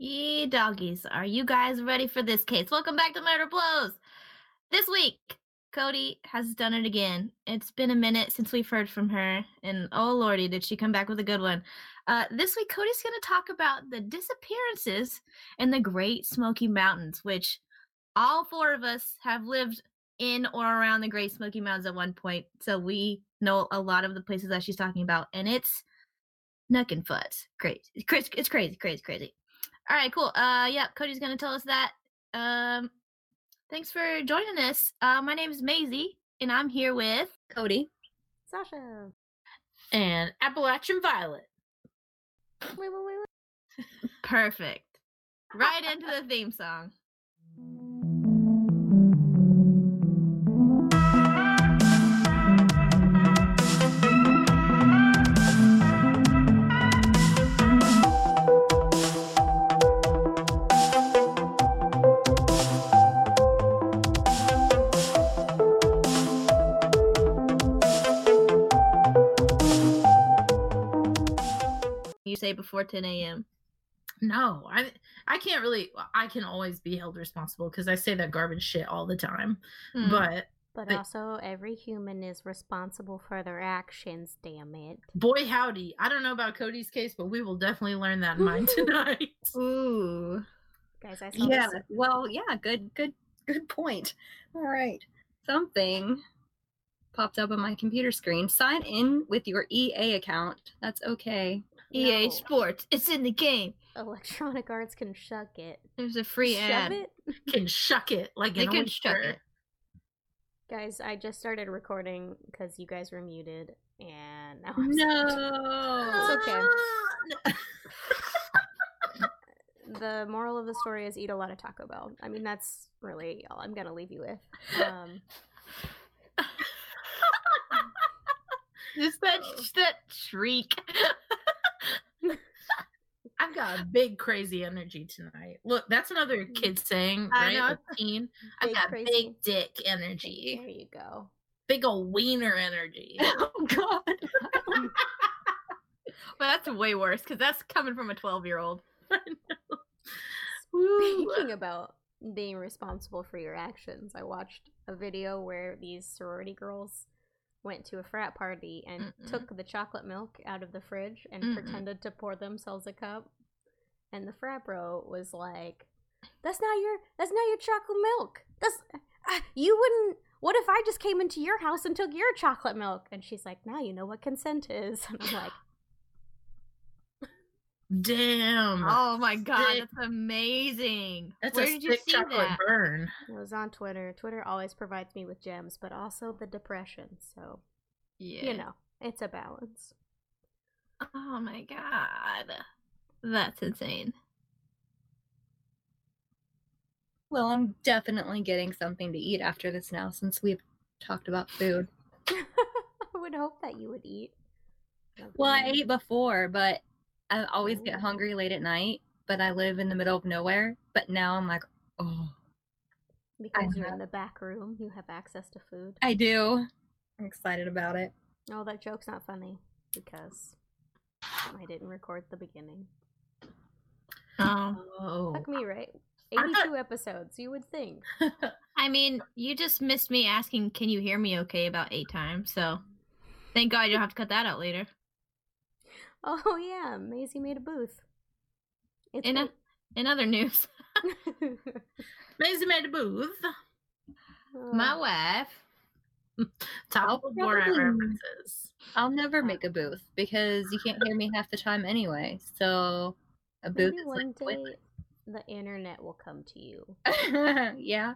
Ye doggies, are you guys ready for this case? Welcome back to Murder Blows. This week, Codi has done it again. It's been a minute since we've heard from her, and oh lordy, did she come back with a good one. Uh, this week, Codi's going to talk about the disappearances in the Great Smoky Mountains, which all four of us have lived in or around the Great Smoky Mountains at one point, so we know a lot of the places that she's talking about, and it's nook and foot. Great, it's crazy, crazy, crazy. All right, cool. Uh, yeah, Codi's gonna tell us that. Um, thanks for joining us. Uh, my name is Mazie, and I'm here with Codi. Sasha. And Appalachian Violet. Wait, wait, wait, wait. Perfect. Right into the theme song. Say before 10 a.m. No, I I can't really. I can always be held responsible because I say that garbage shit all the time. Hmm. But But But- also, every human is responsible for their actions, damn it. boy, howdy, I don't know about Codi's case, but we will definitely learn that in mine tonight. Ooh. Guys, I saw Yeah. this. Well, yeah, good good good point. All right. Something popped up on my computer screen. Sign in with your EA account. That's okay. EA No. Sports. It's in the game. Electronic Arts can shuck it. There's a free Shove ad. it? Can shuck it like They an can shuck it. Guys, I just started recording because you guys were muted, and now I'm No. It's okay. the moral of the story is eat a lot of Taco Bell. I mean, that's really all I'm gonna leave you with. Um, Just that, just that shriek. I've got a big crazy energy tonight. Look, that's another mm-hmm. kid saying, I right? know. Teen. I've got crazy. big dick energy, there you go. big old wiener energy. Oh god. Well, that's way worse because that's coming from a 12 year old. Speaking about being responsible for your actions, I watched a video where these sorority girls went to a frat party and Mm-mm. took the chocolate milk out of the fridge and Mm-mm. pretended to pour themselves a cup. And the frat bro was like, "That's not your. That's not your chocolate milk. That's uh, you wouldn't." What if I just came into your house and took your chocolate milk? And she's like, "Now you know what consent is." And I'm like, Damn. Oh my god, Sick. that's amazing. That's Where a did you sick see chocolate that? burn. It was on Twitter. Twitter always provides me with gems, but also the depression. So, Yeah. you know, it's a balance. Oh my god. That's insane. Well, I'm definitely getting something to eat after this now since we've talked about food. I would hope that you would eat. Well, I ate before, but I always get oh. hungry late at night, but I live in the middle of nowhere. But now I'm like, oh, because you're have- in the back room, you have access to food. I do. I'm excited about it. Oh, that joke's not funny because I didn't record the beginning. Oh. Oh. Fuck me, right? I thought- 82 episodes, you would think. I mean, you just missed me asking, can you hear me okay about eight times, so thank God you don't have to cut that out later. Oh, yeah, Mazie made a booth. It's In, a, in other news, Mazie made a booth. my Oh, wife. Top I'll of the Borat probably- references. I'll never make a booth because you can't hear me half the time anyway. So a booth Maybe is one like day toilet. the internet will come to you. yeah.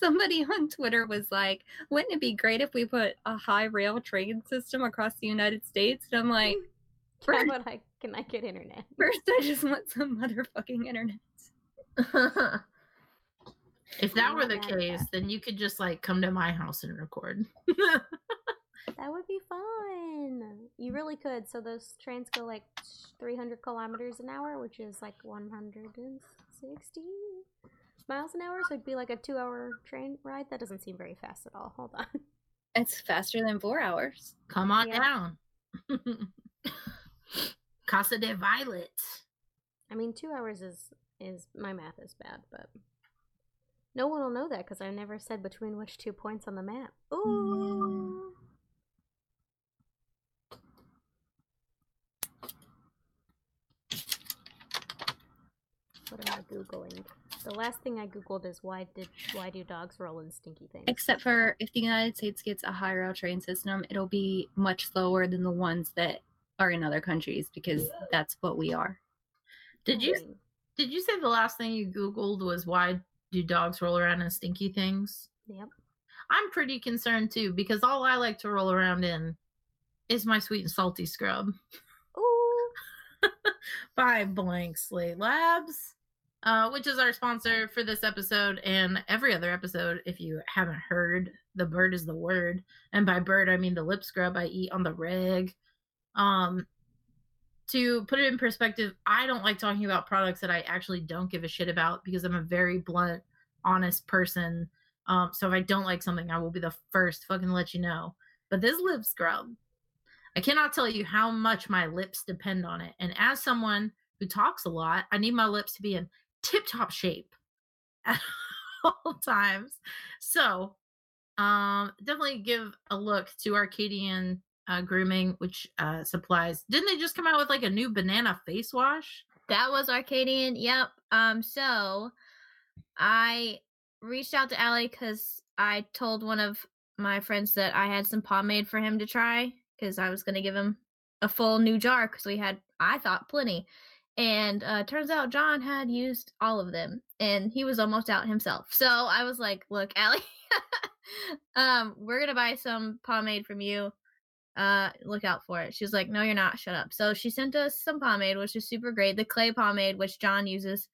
Somebody on Twitter was like, wouldn't it be great if we put a high rail train system across the United States? And I'm like, How first, about I can I get internet? first I just want some motherfucking internet. if that were the case, then you could just like come to my house and record. That would be fun. You really could. So those trains go like 300 kilometers an hour, which is like 160 miles an hour. So it'd be like a two-hour train ride. That doesn't seem very fast at all. Hold on. It's faster than four hours. Come on Yeah. down. Casa de Violet. I mean, two hours is is my math is bad, but no one will know that because I never said between which two points on the map. Ooh. What am I googling? The last thing I googled is why did why do dogs roll in stinky things? Except for if the United States gets a high rail train system, it'll be much slower than the ones that are in other countries because that's what we are. Did you did you say the last thing you googled was why do dogs roll around in stinky things? Yep. I'm pretty concerned too because all I like to roll around in is my sweet and salty scrub Ooh. by Blank Slate Labs, uh, which is our sponsor for this episode and every other episode. If you haven't heard, the bird is the word, and by bird I mean the lip scrub I eat on the reg. Um, to put it in perspective, I don't like talking about products that I actually don't give a shit about because I'm a very blunt, honest person. Um, so if I don't like something, I will be the first fucking let you know. But this lip scrub, I cannot tell you how much my lips depend on it. And as someone who talks a lot, I need my lips to be in tip top shape at all times. So um definitely give a look to Arcadian uh, grooming, which uh supplies. Didn't they just come out with like a new banana face wash? That was Arcadian. Yep. Um. So, I reached out to Allie because I told one of my friends that I had some pomade for him to try because I was gonna give him a full new jar because we had I thought plenty, and uh, turns out John had used all of them and he was almost out himself. So I was like, "Look, Allie, um, we're gonna buy some pomade from you." Uh look out for it. She was like no you're not. Shut up. So she sent us some pomade which is super great. The clay pomade which john uses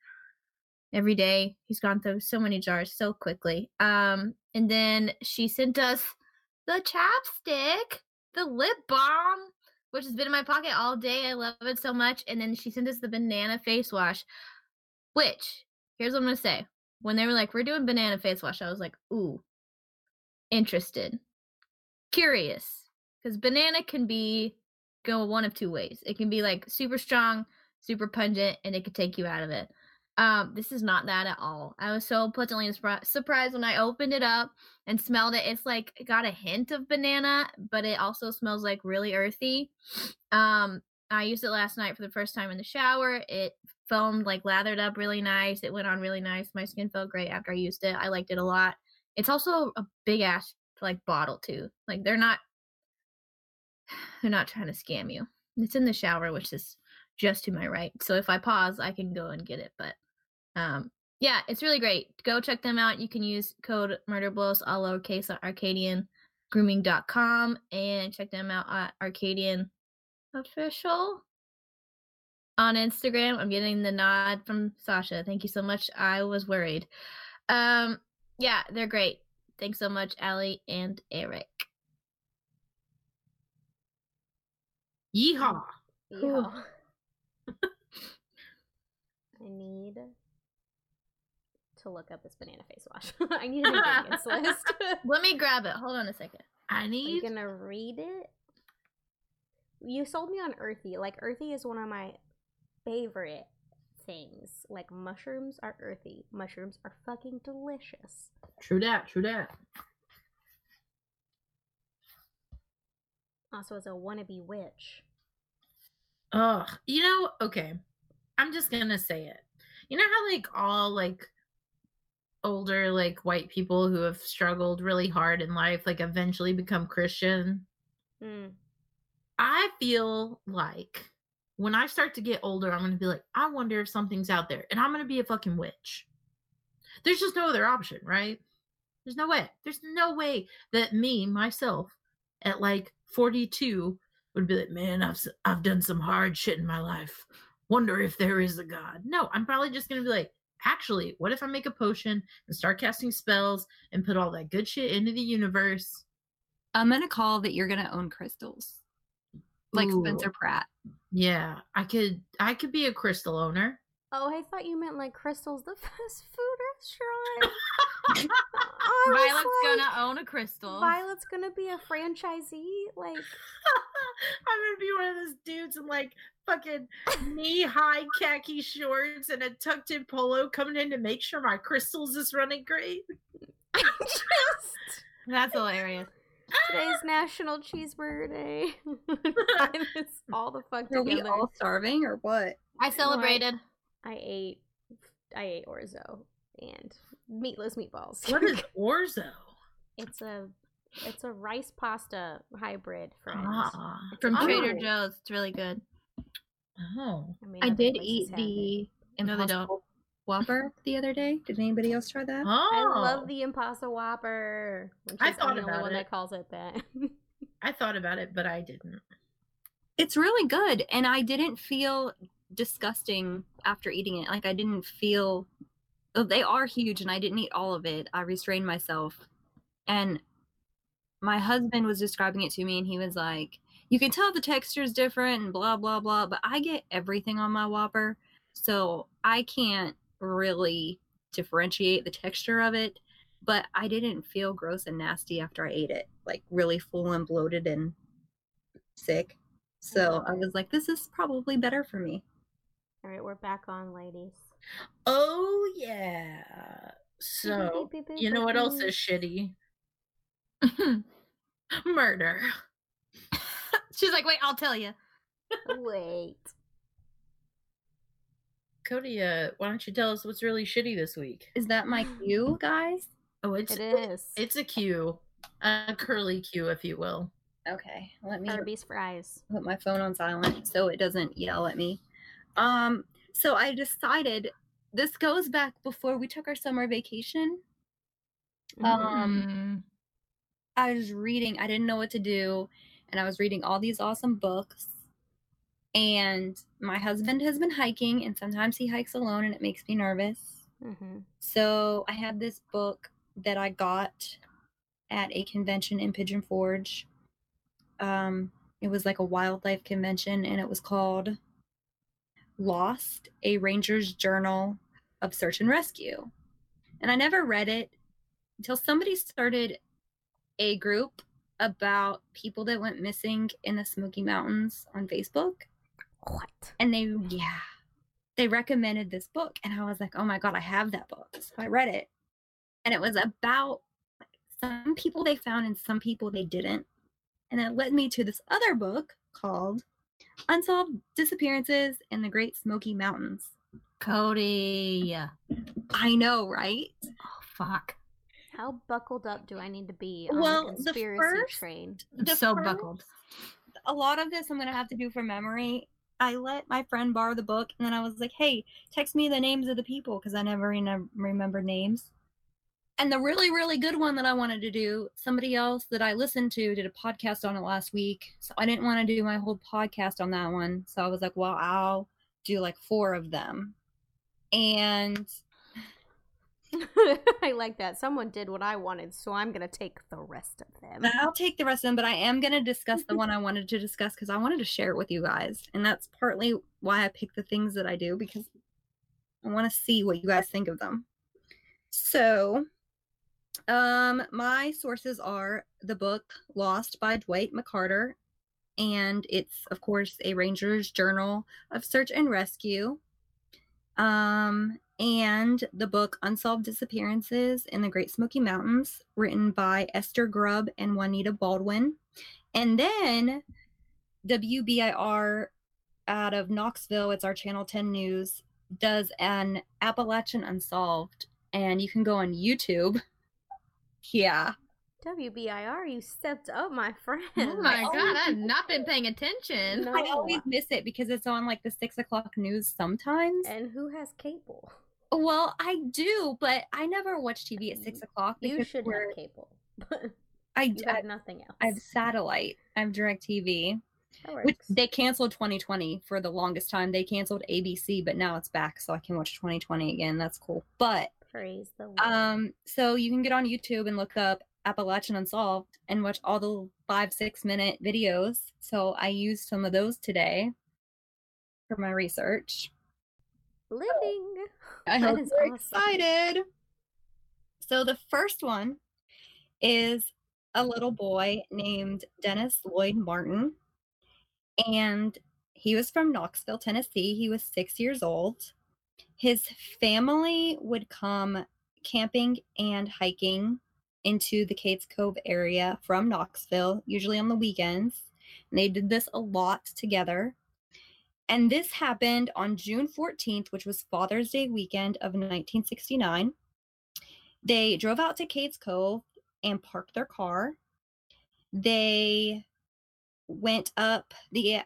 every day. He's gone through so many jars so quickly. Um and then she sent us the chapstick the lip balm which has been in my pocket all day. I love it so much. And then she sent us the banana face wash which here's what i'm gonna say. When they were like we're doing banana face wash i was like ooh interested. Curious because banana can be go one of two ways. It can be like super strong, super pungent, and it could take you out of it. Um, this is not that at all. I was so pleasantly surprised when I opened it up and smelled it. It's like got a hint of banana, but it also smells like really earthy. Um, I used it last night for the first time in the shower. It foamed like lathered up really nice. It went on really nice. My skin felt great after I used it. I liked it a lot. It's also a big ass like bottle too. Like they're not they're not trying to scam you. It's in the shower, which is just to my right. So if I pause, I can go and get it. But um, yeah, it's really great. Go check them out. You can use code murderblows all lowercase at arcadiangrooming.com and check them out at Arcadian official on Instagram. I'm getting the nod from Sasha. Thank you so much. I was worried. Um, yeah, they're great. Thanks so much, Allie and Eric. Yeehaw! Yeah. I need to look up this banana face wash. I need an ingredients list. Let me grab it. Hold on a second. I Are you need gonna read it? You sold me on earthy. Like earthy is one of my favorite things. Like mushrooms are earthy. Mushrooms are fucking delicious. true that, true that. Also, as a wannabe witch. Ugh, you know, okay. I'm just gonna say it. You know how like all like older like white people who have struggled really hard in life like eventually become Christian? Mm. I feel like when I start to get older, I'm gonna be like, I wonder if something's out there, and I'm gonna be a fucking witch. There's just no other option, right? There's no way. There's no way that me myself at like 42 would be like, man, I've I've done some hard shit in my life. Wonder if there is a god. No, I'm probably just gonna be like, actually, what if I make a potion and start casting spells and put all that good shit into the universe? I'm gonna call that you're gonna own crystals, like Ooh. Spencer Pratt. Yeah, I could I could be a crystal owner. Oh, I thought you meant like Krystal's the fast food restaurant. Violet's like, gonna own a crystal. Violet's gonna be a franchisee. Like, I'm gonna be one of those dudes in like fucking knee high khaki shorts and a tucked in polo coming in to make sure my crystals is running great. Just That's hilarious. today's National Cheeseburger Day. Time is all the fuck Are we all starving or what? I celebrated. I ate, I ate orzo and meatless meatballs. What is orzo? It's a, it's a rice pasta hybrid, friends. Ah, From Oh. Trader Joe's. It's really good. oh. I, mean, I did eat have it. the No, they don't. Impossible Whopper the other day. Did anybody else try that? Oh, I love the Impossible Whopper. I thought the about one it. that calls it that. I thought about it, but I didn't. It's really good, and I didn't feel disgusting after eating it. Like I didn't feel. Oh, they are huge, and I didn't eat all of it. I restrained myself, and my husband was describing it to me, and he was like, "You can tell the texture is different, and blah blah blah." But I get everything on my Whopper, so I can't really differentiate the texture of it. But I didn't feel gross and nasty after I ate it, like really full and bloated and sick. So mm-hmm. I was like, this is probably better for me. All right, we're back on, ladies. Oh yeah. So you know what else is shitty? Murder. She's like, wait, I'll tell you. Wait. Codi, uh, why don't you tell us what's really shitty this week? Is that my cue, guys? Oh, it's It is. it's a Q, a curly cue, if you will. Okay, let me Arby's fries. put my phone on silent so it doesn't yell at me. Um, so I decided this goes back before we took our summer vacation. Um, Mm. I was reading, I didn't know what to do, and I was reading all these awesome books. And my husband has been hiking, and sometimes he hikes alone, and it makes me nervous. hmm So I had this book that I got at a convention in Pigeon Forge. Um, it was like a wildlife convention, and it was called Lost: A Ranger's Journal of Search and Rescue. And I never read it until somebody started a group about people that went missing in the Smoky Mountains on Facebook. What? and they yeah they recommended this book. And i was like oh my god i have that book. So i read it. And it was about some people they found and some people they didn't. And it led me to this other book called unsolved disappearances in the great smoky mountains Codi. i know right Oh, fuck. How buckled up do I need to be on Well, the the conspiracy first- train? The so first- buckled. a lot of this I'm gonna have to do from memory. I let my friend borrow the book, and then I was like, "Hey, text me the names of the people," because I never re- remember names. And the really, really good one that I wanted to do, somebody else that I listened to did a podcast on it last week, so I didn't want to do my whole podcast on that one. So I was like, "Well, I'll do like four of them," and I like that. Someone did what I wanted, so I'm gonna take the rest of them. I'll take the rest of them, but I am going to discuss the one I wanted to discuss because I wanted to share it with you guys. And that's partly why I pick the things that I do because I want to see what you guys think of them. So, um, my sources are the book Lost by Dwight McCarter, and it's, of course, a Ranger's Journal of Search and Rescue. Um, and the book Unsolved Disappearances in the Great Smoky Mountains, written by Esther Grubb and Juanita Baldwin. And then WBIR out of Knoxville, it's our Channel 10 News, does an Appalachian Unsolved. And you can go on YouTube. Yeah. WBIR, you stepped up, my friend. Oh my always- god, I've not been paying attention. No. I always miss it because it's on like the six o'clock news sometimes. And who has cable? Well, I do, but I never watch TV at six mm, o'clock. You should we're- have cable. I, you I, have nothing else. I have satellite. I have DirecTV. That Which works. they canceled 2020 for the longest time. They canceled ABC, but now it's back, so I can watch 2020 again. That's cool. But Praise the Lord. um, so you can get on YouTube and look up Appalachian Unsolved and watch all the five six minute videos. So I used some of those today for my research. Living. I That hope you're awesome. excited. So the first one is a little boy named Dennis Lloyd Martin. and he was from Knoxville, Tennessee. He was six years old. His family would come camping and hiking into the Cades Cove area from Knoxville, usually on the weekends. And they did this a lot together. And this happened on June 14th, which was Father's Day weekend of 1969. They drove out to Cades Cove and parked their car. They went up the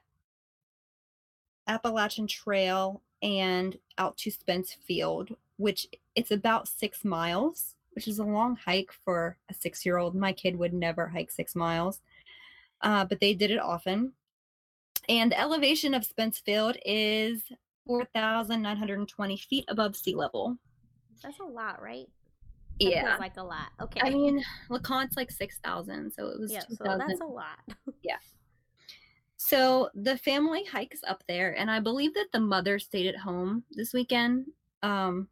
Appalachian Trail and out to Spence Field, which it's about six miles, which is a long hike for a six year old. My kid would never hike six miles, uh, but they did it often. And the elevation of Spence Field is 4,920 feet above sea level. That's a lot, right? That Yeah. like a lot. Okay. I mean, LeConte's like 6,000, so it was yeah, so that's a lot. So the family hikes up there, and I believe that the mother stayed at home this weekend. Um,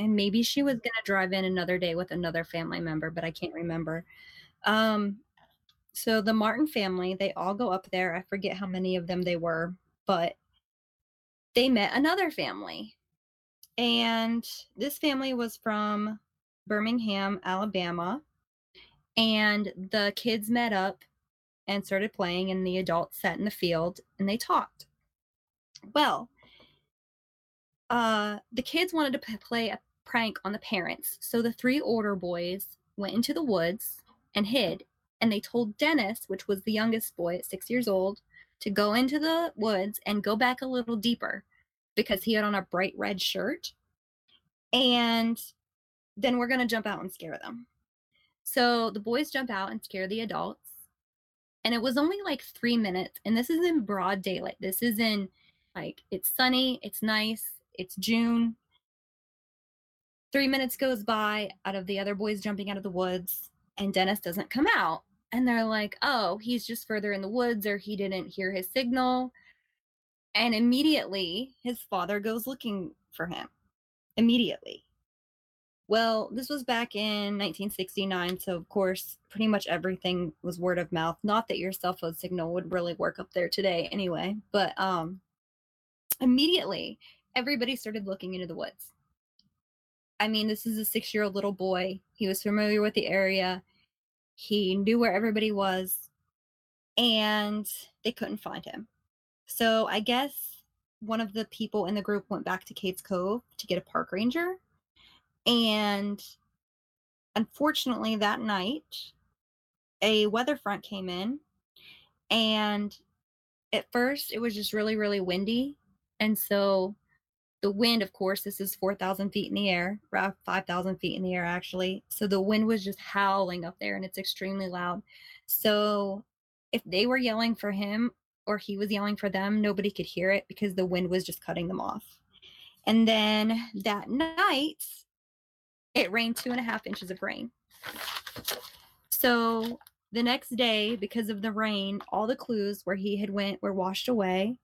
and maybe she was gonna drive in another day with another family member, but I can't remember. Um, so the Martin family, they all go up there. I forget how many of them they were, but they met another family. And this family was from Birmingham, Alabama. And the kids met up and started playing, and the adults sat in the field and they talked. Well, uh, the kids wanted to p- play a prank on the parents, so the three older boys went into the woods and hid. And they told Dennis, which was the youngest boy at six years old, to go into the woods and go back a little deeper because he had on a bright red shirt. And then we're going to jump out and scare them. So the boys jump out and scare the adults and it was only like three minutes and this is in broad daylight. This is in like it's sunny it's nice it's june. Three minutes goes by out of the other boys jumping out of the woods and dennis doesn't come out and they're like oh he's just further in the woods or he didn't hear his signal. And immediately his father goes looking for him. Immediately well, this was back in 1969, so of course, pretty much everything was word of mouth. Not that your cell phone signal would really work up there today anyway, but um immediately everybody started looking into the woods. I mean, this is a 6-year-old little boy. He was familiar with the area. He knew where everybody was, and they couldn't find him. So, I guess one of the people in the group went back to Cades Cove to get a park ranger and unfortunately, that night, a weather front came in. And at first, it was just really, really windy. And so the wind, of course, this is 4,000 feet in the air, uh, around 5,000 feet in the air, actually. So the wind was just howling up there and it's extremely loud. So if they were yelling for him or he was yelling for them, nobody could hear it because the wind was just cutting them off. And then that night, it rained two and a half inches of rain. So the next day, because of the rain, all the clues where he had went were washed away.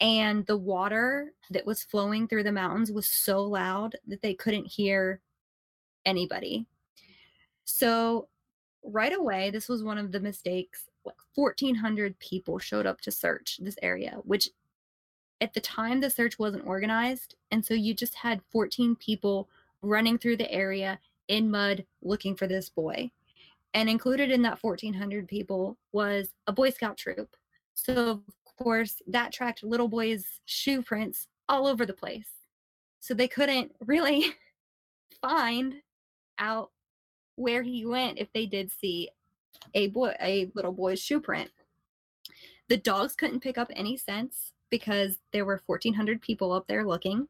And the water that was flowing through the mountains was so loud that they couldn't hear anybody. So right away, this was one of the mistakes. Like 1,400 people showed up to search this area, which at the time the search wasn't organized. And so you just had 14 people running through the area in mud looking for this boy. And included in that 1,400 people was a Boy Scout troop. So, of course, that tracked little boys' shoe prints all over the place. So they couldn't really find out where he went if they did see a boy a little boy's shoe print. The dogs couldn't pick up any scents because there were 1400 people up there looking.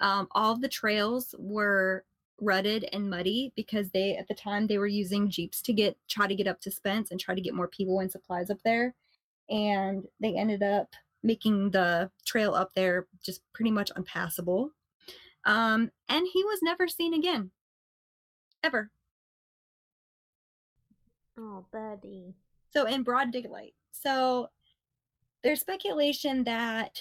Um, all the trails were rutted and muddy because they at the time they were using jeeps to get try to get up to Spence and try to get more people and supplies up there. And they ended up making the trail up there just pretty much unpassable. Um, and he was never seen again. Ever. Oh, buddy. So in broad daylight. So there's speculation that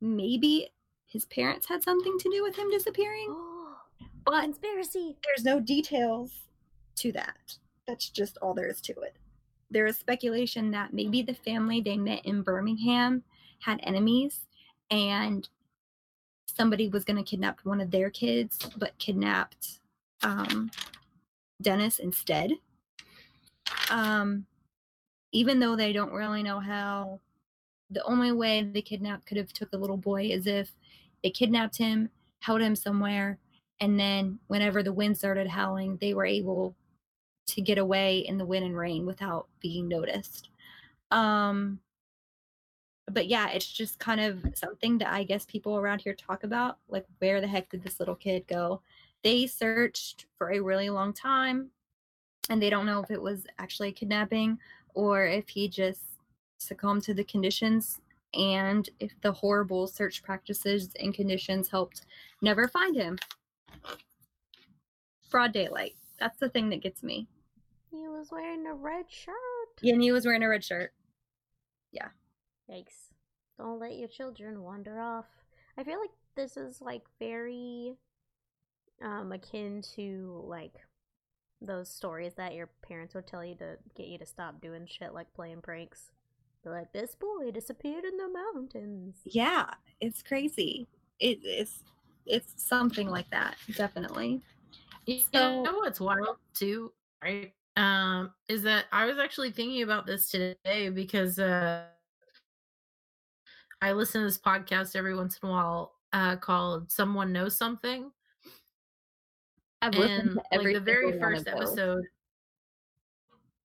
maybe his parents had something to do with him disappearing, Oh, but conspiracy. there's no details to that. That's just all there is to it. there is speculation that maybe the family they met in Birmingham had enemies and somebody was going to kidnap one of their kids but kidnapped um, Dennis instead. Um, even though they don't really know how, the only way the kidnap could have took the little boy is if they kidnapped him, held him somewhere, and then whenever the wind started howling, they were able to get away in the wind and rain without being noticed. Um, but yeah, it's just kind of something that I guess people around here talk about. Like, where the heck did this little kid go? They searched for a really long time and they don't know if it was actually a kidnapping or if he just succumbed to the conditions and if the horrible search practices and conditions helped never find him. Broad daylight. That's the thing that gets me. He was wearing a red shirt. Yeah, and he was wearing a red shirt. Yeah. Yikes. Don't let your children wander off. I feel like this is like very um akin to like those stories that your parents would tell you to get you to stop doing shit like playing pranks. They're like, this boy disappeared in the mountains. Yeah, it's crazy. It, it's it's something like that, definitely. You So- know what's wild too, right? Um, is that I was actually thinking about this today because uh I listen to this podcast every once in a while uh called Someone Knows Something. I've listened to every like the very first of episode.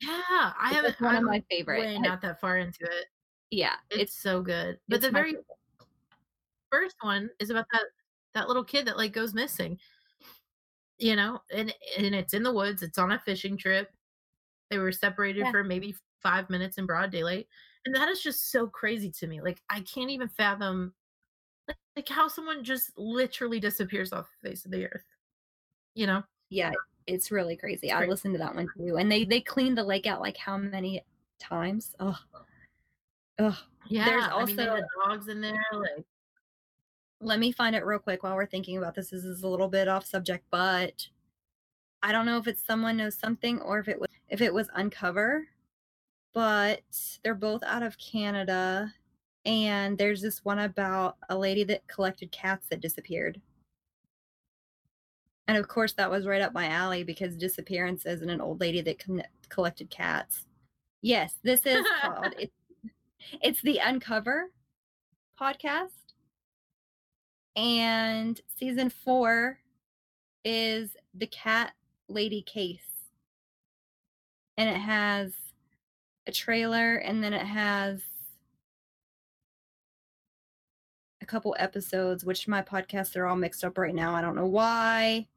Yeah, I It's, haven't one of I'm my favorite. way not that far into it. yeah, It's, it's so good. But the very favorite. first one is about that that little kid that like goes missing you know and and it's in the woods it's on a fishing trip they were separated Yeah. for maybe five minutes in broad daylight and that is just so crazy to me like i can't even fathom like, like how someone just literally disappears off the face of the earth you know yeah, it's really crazy. It's I crazy. listened to that one too, and they they cleaned the lake out like how many times? Oh, oh. yeah I mean, they also- dogs in there like Let me find it real quick while we're thinking about this. This is a little bit off subject, but I don't know if it's someone knows something or if it was if it was Uncover, but they're both out of Canada, and there's this one about a lady that collected cats that disappeared. And of course, that was right up my alley because disappearances and an old lady that con- collected cats. Yes, this is called it's, it's the Uncover podcast. And season four is the cat lady case. And it has a trailer and then it has a couple episodes, which my podcasts are all mixed up right now. I don't know why.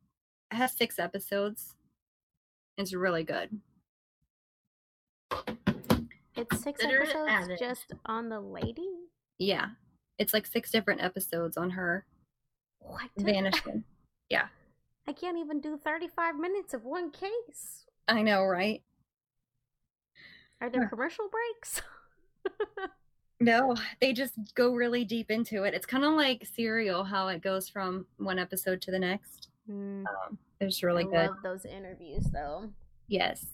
It has six episodes. It's really good. It's six Consider it episodes added. just on the lady? Yeah. It's like six different episodes on her What? vanishing. Yeah. I can't even do 35 minutes of one case. I know, right? Are there Huh. commercial breaks? No, they just go really deep into it. It's kind of like Serial, how it goes from one episode to the next. Hmm, Um, it's really I good. love those interviews though. Yes.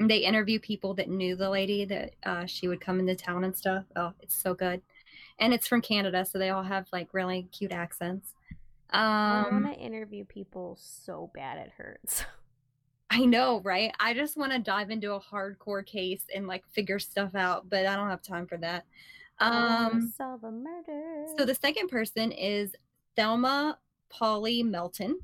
They interview people that knew the lady that uh, she would come into town and stuff. Oh, it's so good. And it's from Canada, so they all have like really cute accents. I Um, want to interview people so bad it hurts. I know, right? I just want to dive into a hardcore case and like figure stuff out, but I don't have time for that. Um, solve a murder. So the second person is Thelma Polly Melton.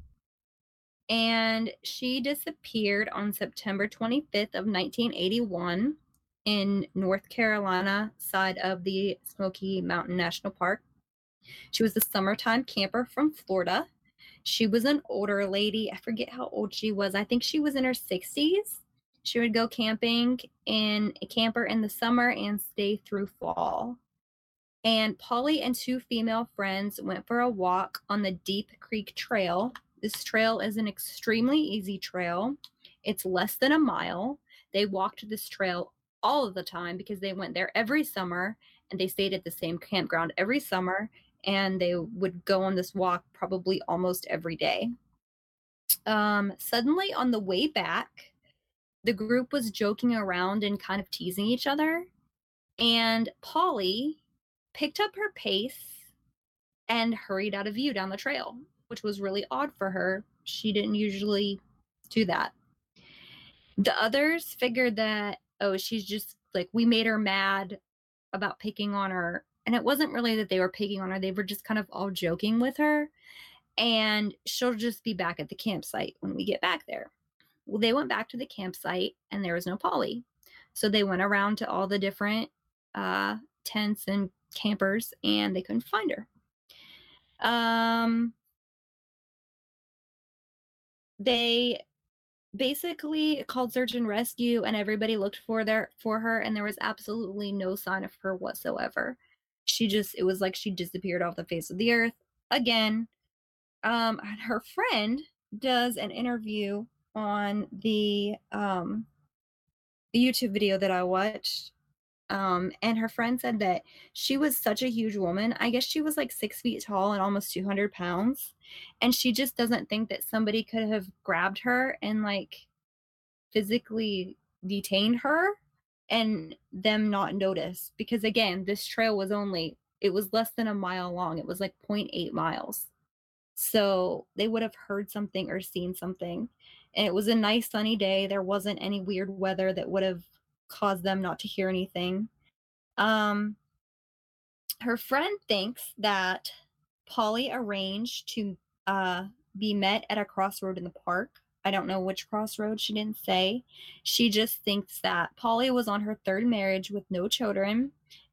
And she disappeared on September 25th of 1981 in North Carolina side of the Smoky Mountain National Park. She was a summertime camper from Florida. She was an older lady. I forget how old she was. I think she was in her 60s. She would go camping in a camper in the summer and stay through fall. And Polly and two female friends went for a walk on the Deep Creek Trail. This trail is an extremely easy trail. It's less than a mile. They walked this trail all of the time because they went there every summer and they stayed at the same campground every summer and they would go on this walk probably almost every day. Um, suddenly, on the way back, the group was joking around and kind of teasing each other. And Polly picked up her pace and hurried out of view down the trail, which was really odd for her. She didn't usually do that. The others figured that, oh, she's just like, we made her mad about picking on her. And it wasn't really that they were picking on her, they were just kind of all joking with her. And she'll just be back at the campsite when we get back there. Well, they went back to the campsite and there was no Polly. So they went around to all the different uh, tents and campers and they couldn't find her. Um, they basically called search and rescue and everybody looked for their for her and there was absolutely no sign of her whatsoever. She just it was like she disappeared off the face of the earth again. Um her friend does an interview on the um the youtube video that i watched um and her friend said that she was such a huge woman i guess she was like six feet tall and almost 200 pounds and she just doesn't think that somebody could have grabbed her and like physically detained her and them not notice because again this trail was only it was less than a mile long it was like 0.8 miles. So they would have heard something or seen something and it was a nice sunny day there wasn't any weird weather that would have caused them not to hear anything um her friend thinks that polly arranged to uh be met at a crossroad in the park I don't know which crossroad she didn't say. She just thinks that Polly was on her third marriage with no children.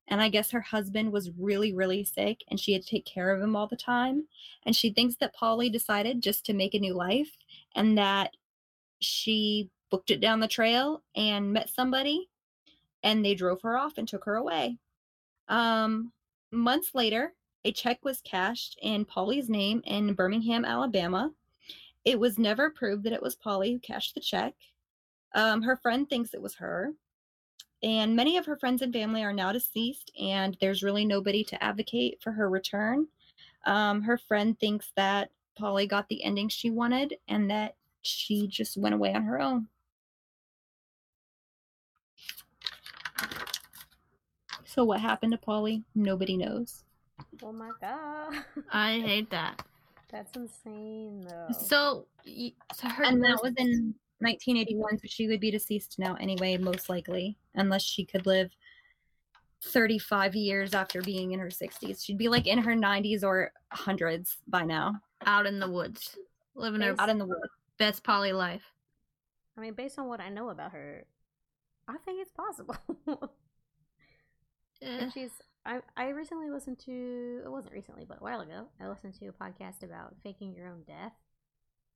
And I guess her husband was really, really sick and she had to take care of him all the time. And she thinks that Polly decided just to make a new life and that she booked it down the trail and met somebody and they drove her off and took her away. Um, months later, a check was cashed in Polly's name in Birmingham, Alabama it was never proved that it was Polly who cashed the check. Um, her friend thinks it was her. And many of her friends and family are now deceased, and there's really nobody to advocate for her return. Um, her friend thinks that Polly got the ending she wanted and that she just went away on her own. So, what happened to Polly? Nobody knows. Oh my god. I hate that. That's insane, though. So, so her And that was in 1981, so she would be deceased now anyway, most likely, unless she could live 35 years after being in her 60s. She'd be like in her 90s or hundreds by now, out in the woods, living her out in the woods. best Polly life. I mean, based on what I know about her, I think it's possible. And she's. I I recently listened to. It wasn't recently, but a while ago. I listened to a podcast about faking your own death.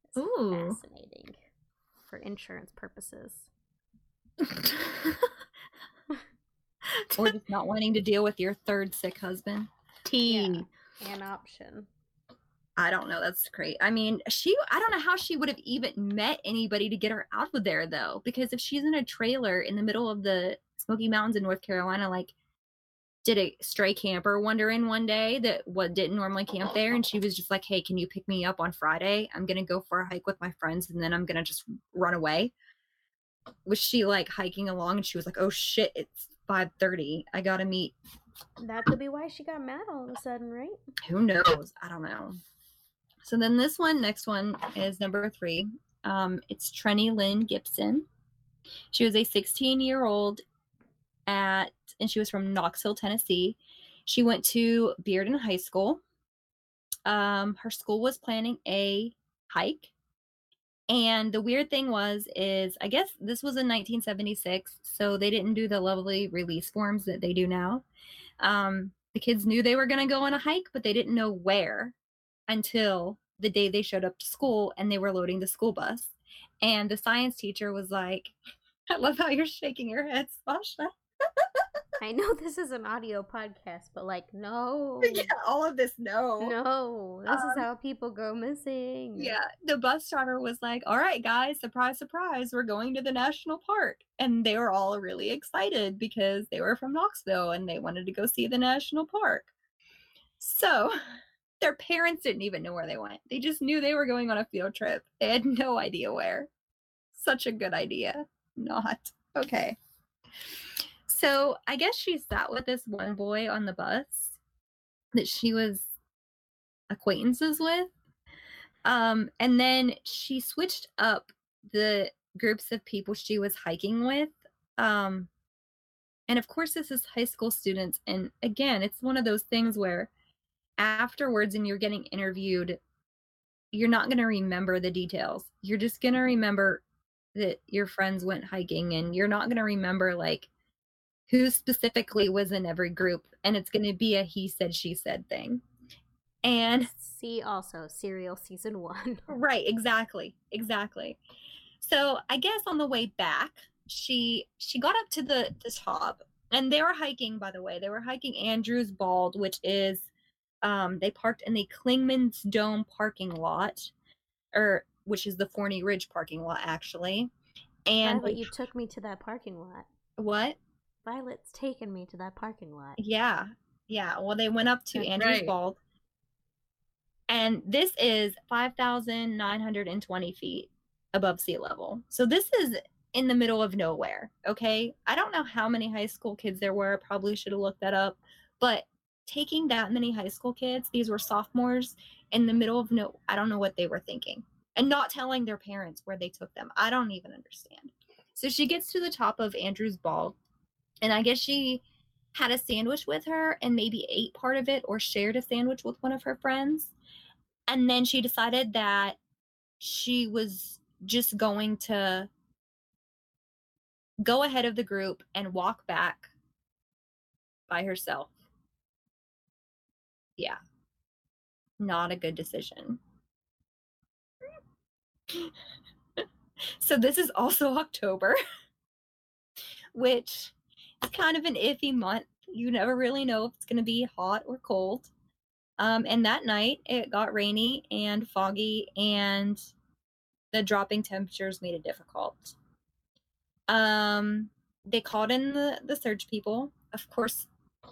It's Ooh. fascinating for insurance purposes. Or just not wanting to deal with your third sick husband. Tea. An option. I don't know. That's great. I mean, she, I don't know how she would have even met anybody to get her out of there, though. Because if she's in a trailer in the middle of the Smoky Mountains in North Carolina, like, did a stray camper wander in one day that what didn't normally camp there? And she was just like, hey, can you pick me up on Friday? I'm going to go for a hike with my friends and then I'm going to just run away. Was she like hiking along and she was like, oh shit, it's 5.30. I got to meet That could be why she got mad all of a sudden, right? who knows? I don't know. So then this one, next one is number three. Um, it's Trenny Lynn Gibson. She was a 16 year old at, and she was from Knoxville, Tennessee. She went to Bearden High School. Um, her school was planning a hike. And the weird thing was, is I guess this was in 1976, so they didn't do the lovely release forms that they do now. Um, the kids knew they were going to go on a hike, but they didn't know where until the day they showed up to school and they were loading the school bus. And the science teacher was like, I love how you're shaking your head, Sasha. I know this is an audio podcast, but like, no. yeah, all of this, no. No, this is Um, how people go missing. Yeah, the bus driver was like, All right, guys, surprise, surprise, we're going to the national park. And they were all really excited because they were from Knoxville and they wanted to go see the national park. So their parents didn't even know where they went. They just knew they were going on a field trip. They had no idea where. Such a good idea. not. Okay. So I guess she sat with this one boy on the bus that she was acquaintances with. Um, and then she switched up the groups of people she was hiking with. Um, and of course, this is high school students. And again, it's one of those things where afterwards, and you're getting interviewed, you're not going to remember the details. You're just going to remember that your friends went hiking, and you're not going to remember like who specifically was in every group. And it's going to be a he said, she said thing. And See also Serial season one. Right, exactly. Exactly. So I guess on the way back, she she got up to the the top and they were hiking by the way. They were hiking Andrews Bald, which is um they parked in the Clingman's Dome parking lot or which is the Forney Ridge parking lot actually. And Violet, you took me to that parking lot. what? Violet's taken me to that parking lot. Yeah. Yeah. Well, they went up to That's Andrews right. Bald. And this is 5,920 feet above sea level. So this is in the middle of nowhere. Okay. I don't know how many high school kids there were. I probably should have looked that up. But taking that many high school kids, these were sophomores in the middle of no, I don't know what they were thinking. And not telling their parents where they took them. I don't even understand. So she gets to the top of Andrews Bald. And I guess she had a sandwich with her and maybe ate part of it or shared a sandwich with one of her friends. And then she decided that she was just going to go ahead of the group and walk back by herself. Yeah. Not a good decision. so this is also October, which kind of an iffy month. You never really know if it's going to be hot or cold. Um, and that night it got rainy and foggy, and the dropping temperatures made it difficult. Um, they called in the, the search people. Of course,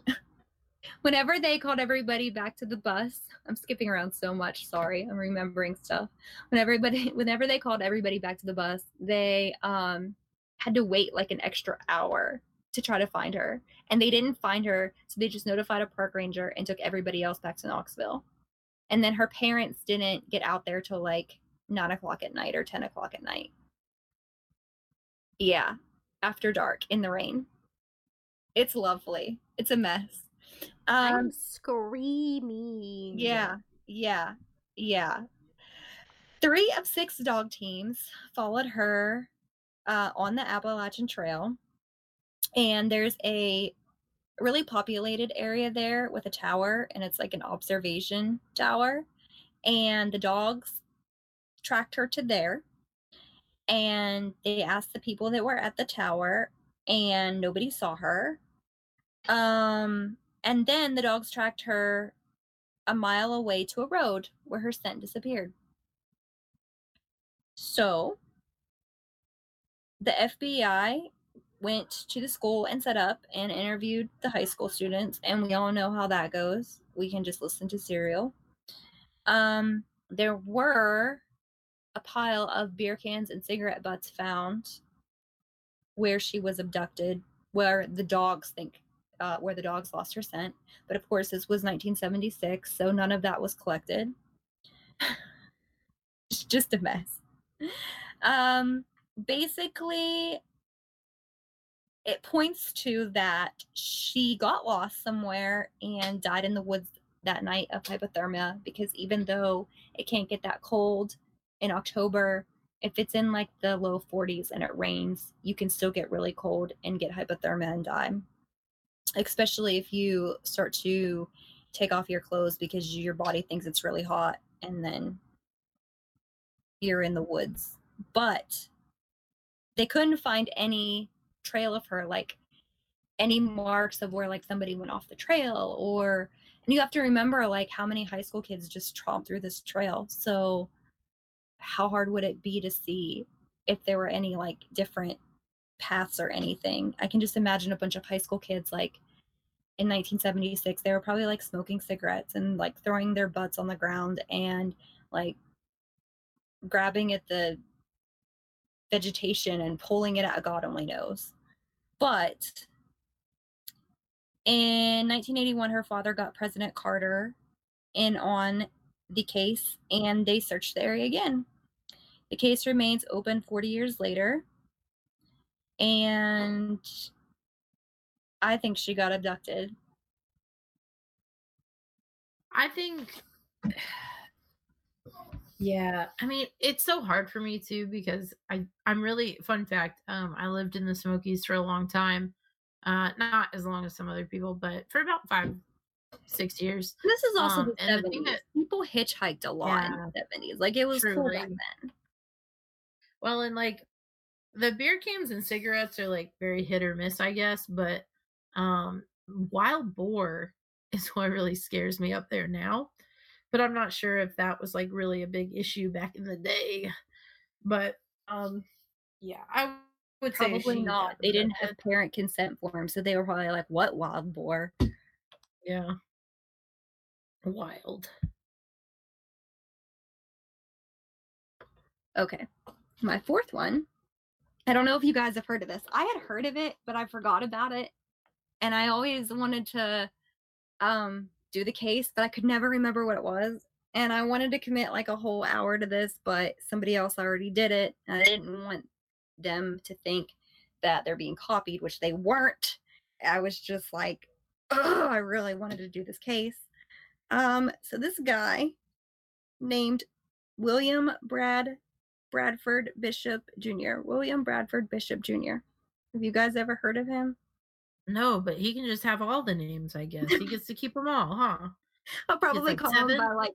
whenever they called everybody back to the bus, I'm skipping around so much. Sorry, I'm remembering stuff. When everybody, whenever they called everybody back to the bus, they um had to wait like an extra hour to try to find her. And they didn't find her, so they just notified a park ranger and took everybody else back to Knoxville. And then her parents didn't get out there till like nine o'clock at night or 10 o'clock at night. Yeah, after dark in the rain. It's lovely. It's a mess. Um, I'm screaming. yeah, yeah, yeah. Three of six dog teams followed her uh, on the Appalachian Trail. And there's a really populated area there with a tower, and it's like an observation tower. And the dogs tracked her to there. And they asked the people that were at the tower, and nobody saw her. Um, and then the dogs tracked her a mile away to a road where her scent disappeared. So the FBI went to the school and set up and interviewed the high school students, and we all know how that goes. We can just listen to Serial. Um, there were a pile of beer cans and cigarette butts found where she was abducted, where the dogs think uh, where the dogs lost her scent. But of course, this was 1976, so none of that was collected. it's just a mess. Um, basically, it points to that she got lost somewhere and died in the woods that night of hypothermia because even though it can't get that cold in October, if it's in like the low 40s and it rains, you can still get really cold and get hypothermia and die especially if you start to take off your clothes because your body thinks it's really hot and then you're in the woods. But they couldn't find any trail of her, like any marks of where like somebody went off the trail or and you have to remember like how many high school kids just tromp through this trail. So how hard would it be to see if there were any like different paths or anything. I can just imagine a bunch of high school kids like in 1976 they were probably like smoking cigarettes and like throwing their butts on the ground and like grabbing at the vegetation and pulling it out, God only knows. But in 1981, her father got President Carter in on the case and they searched the area again. The case remains open 40 years later. And I think she got abducted. I think yeah, I mean, it's so hard for me too because I I'm really fun fact, um I lived in the Smokies for a long time. Uh not as long as some other people, but for about 5 6 years. This is also Um, the and the 70s. thing that- People hitchhiked a lot in the 70s. Like it was cool back then. Well, and like the beer cans and cigarettes are like very hit or miss, I guess, but um wild boar is what really scares me up there now. But I'm not sure if that was like really a big issue back in the day. But um yeah, I would say Probably not. They didn't have parent consent forms, so they were probably like, "What wild boar?" yeah. Wild. Okay. My fourth one. I don't know if you guys have heard of this. I had heard of it, but I forgot about it. And I always wanted to um do the case, but I could never remember what it was. And I wanted to commit like a whole hour to this, but somebody else already did it. And I didn't want them to think that they're being copied, which they weren't. I was just like, oh, I really wanted to do this case. Um, so this guy named William Brad Bradford Bishop Jr. William Bradford Bishop Jr. Have you guys ever heard of him? No, but he can just have all the names, I guess. He gets to keep them all, huh? I'll probably like call him by like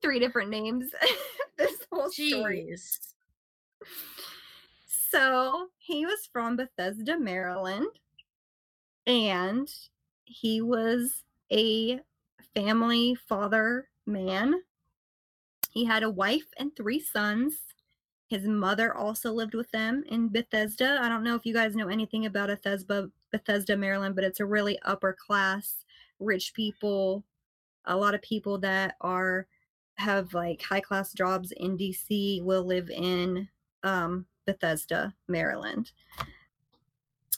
three different names this whole story. So he was from Bethesda, Maryland, and he was a family father man. He had a wife and three sons. His mother also lived with them in Bethesda. I don't know if you guys know anything about Bethesda, Bethesda, Maryland, but it's a really upper class, rich people. A lot of people that are have like high class jobs in DC will live in um, Bethesda, Maryland.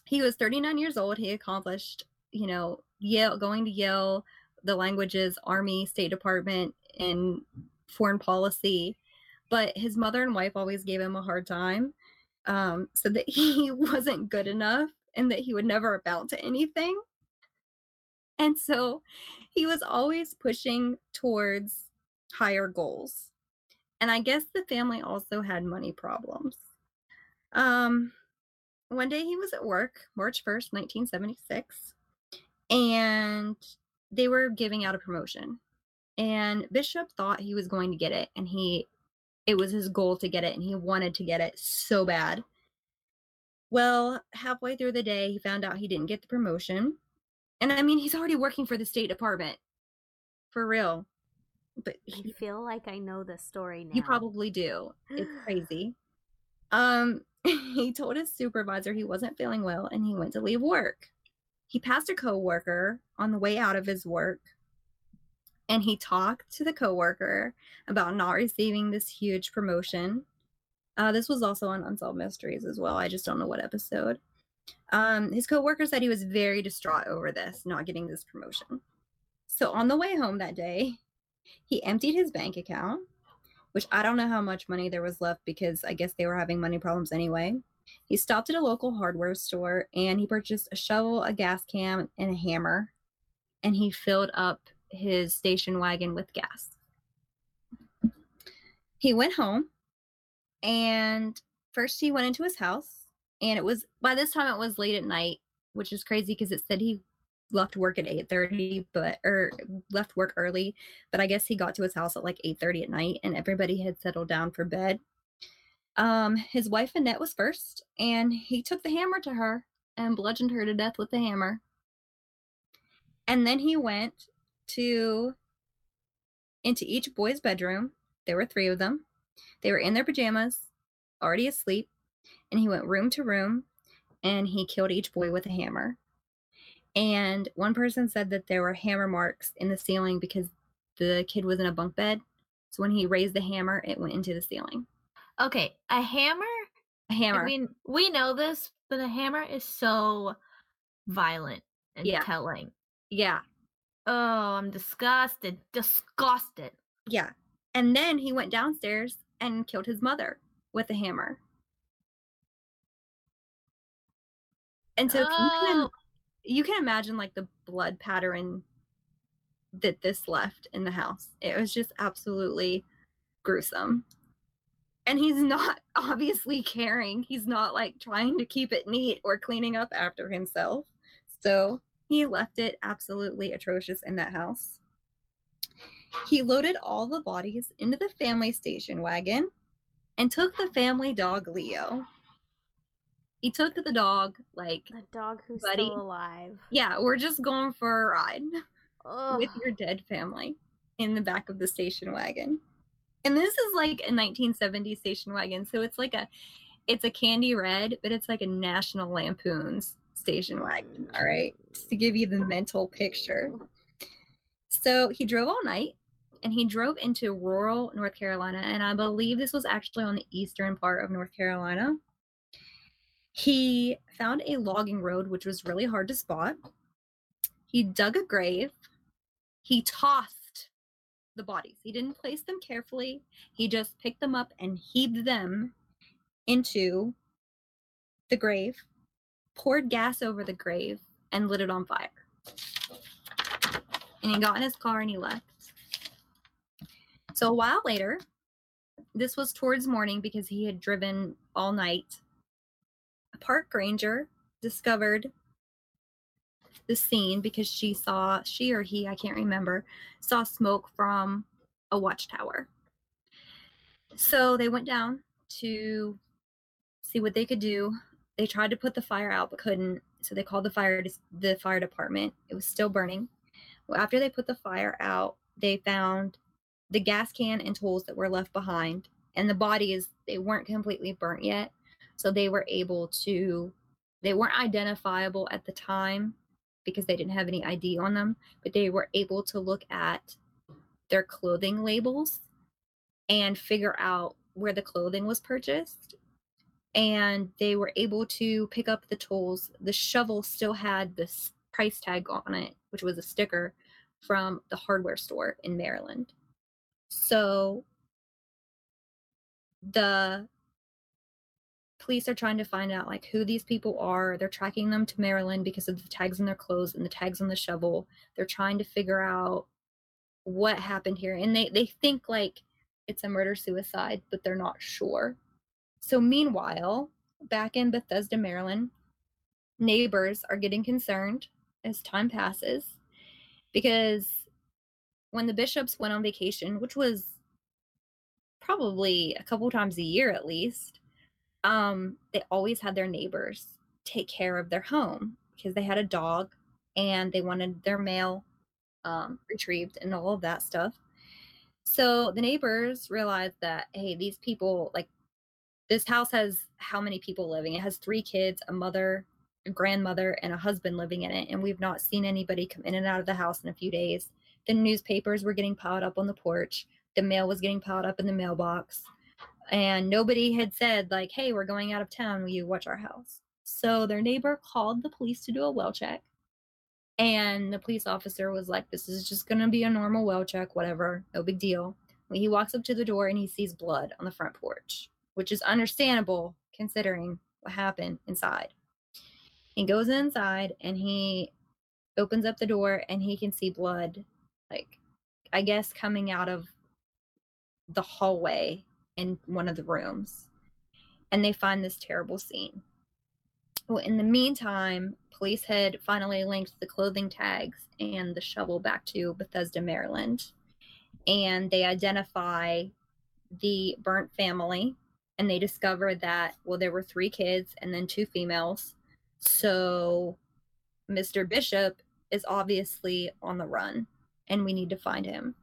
He was 39 years old. He accomplished, you know, Yale, going to Yale, the languages, Army, State Department, and foreign policy. But his mother and wife always gave him a hard time, um, said that he wasn't good enough and that he would never amount to anything. And so he was always pushing towards higher goals. And I guess the family also had money problems. Um, one day he was at work, March 1st, 1976, and they were giving out a promotion. And Bishop thought he was going to get it, and he it was his goal to get it, and he wanted to get it so bad. Well, halfway through the day, he found out he didn't get the promotion. And I mean, he's already working for the State Department. For real. But I feel like I know this story now. you probably do. It's crazy. Um, he told his supervisor he wasn't feeling well and he went to leave work. He passed a coworker on the way out of his work and he talked to the coworker about not receiving this huge promotion. Uh, this was also on Unsolved Mysteries as well. I just don't know what episode. Um, his coworker said he was very distraught over this, not getting this promotion. So on the way home that day, he emptied his bank account which I don't know how much money there was left because I guess they were having money problems anyway. He stopped at a local hardware store and he purchased a shovel, a gas can, and a hammer. And he filled up his station wagon with gas. He went home and first he went into his house. And it was by this time it was late at night, which is crazy because it said he left work at 8:30 but or left work early but I guess he got to his house at like 8:30 at night and everybody had settled down for bed. Um his wife Annette was first and he took the hammer to her and bludgeoned her to death with the hammer. And then he went to into each boy's bedroom. There were 3 of them. They were in their pajamas, already asleep, and he went room to room and he killed each boy with a hammer. And one person said that there were hammer marks in the ceiling because the kid was in a bunk bed. So when he raised the hammer, it went into the ceiling. Okay, a hammer A hammer. I mean, we know this, but a hammer is so violent and Yeah. telling. yeah. Oh, I'm disgusted. Disgusted. Yeah. And then he went downstairs and killed his mother with a hammer. And so you, can, Oh. you can imagine like the blood pattern that this left in the house. It was just absolutely gruesome. And he's not obviously caring. He's not like trying to keep it neat or cleaning up after himself. So he left it absolutely atrocious in that house. He loaded all the bodies into the family station wagon and took the family dog Leo. He took the dog like, The dog who's Buddy. still alive. yeah, we're just going for a ride Ugh. with your dead family in the back of the station wagon. And this is like a 1970s station wagon, so it's like a it's a candy red, but it's like a National Lampoon's station wagon, all right? Just to give you the mental picture. So he drove all night and he drove into rural North Carolina, and I believe this was actually on the eastern part of North Carolina. He found a logging road, which was really hard to spot. He dug a grave. He tossed the bodies. He didn't place them carefully. He just picked them up and heaved them into the grave, poured gas over the grave, and lit it on fire. And he got in his car and he left. So a while later, this was towards morning because he had driven all night. A park ranger discovered the scene because she saw she or he, I can't remember, saw smoke from a watchtower. So they went down to see what they could do. They tried to put the fire out but couldn't. So they called the fire the fire department. It was still burning. Well, after they put the fire out, they found the gas can and tools that were left behind and the bodies they weren't completely burnt yet. So they were able to they weren't identifiable at the time because they didn't have any ID on them, but they were able to look at their clothing labels and figure out where the clothing was purchased. And they were able to pick up the tools. The shovel still had this price tag on it, which was a sticker from the hardware store in Maryland. So the police are trying to find out like who these people are. They're tracking them to Maryland because of the tags on their clothes and the tags on the shovel. They're trying to figure out what happened here. And they, they think like it's a murder suicide, but they're not sure. So meanwhile, back in Bethesda, Maryland, neighbors are getting concerned as time passes because when the bishops went on vacation, which was probably a couple times a year at least, um, they always had their neighbors take care of their home because they had a dog and they wanted their mail um, retrieved and all of that stuff. So the neighbors realized that, hey, these people, like, this house has how many people living? It has three kids, a mother, a grandmother, and a husband living in it. And we've not seen anybody come in and out of the house in a few days. The newspapers were getting piled up on the porch, the mail was getting piled up in the mailbox. And nobody had said like hey we're going out of town. Will you watch our house? So their neighbor called the police to do a well check. And the police officer was like this is just going to be a normal well check whatever. No big deal. He walks up to the door and he sees blood on the front porch which is understandable considering what happened inside. He goes inside and he opens up the door and he can see blood like i guess coming out of the hallway in one of the rooms and they find this terrible scene. Well, in the meantime, police had finally linked the clothing tags and the shovel back to Bethesda, Maryland, and they identify the burnt family and they discover that, well, there were three kids and then two females. So Mr. Bishop is obviously on the run and we need to find him.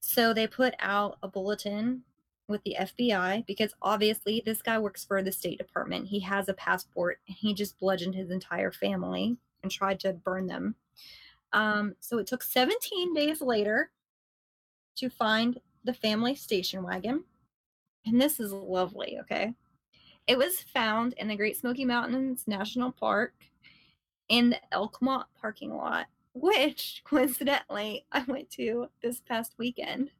So they put out a bulletin with the FBI because obviously this guy works for the State Department. He has a passport and he just bludgeoned his entire family and tried to burn them. Um, so it took 17 days later to find the family station wagon. And this is lovely, okay? It was found in the Great Smoky Mountains National Park in the Elkmont parking lot, which coincidentally I went to this past weekend.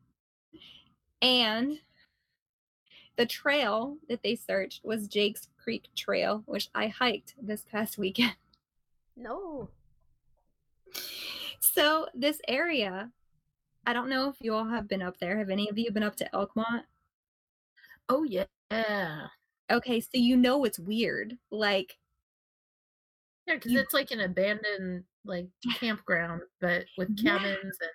And the trail that they searched was Jake's Creek Trail, which I hiked this past weekend. No. So, this area, I don't know if you all have been up there. Have any of you been up to Elkmont? Oh yeah. Okay, so you know it's weird. Like, Yeah, because it's like an abandoned like campground, but with Yeah. cabins and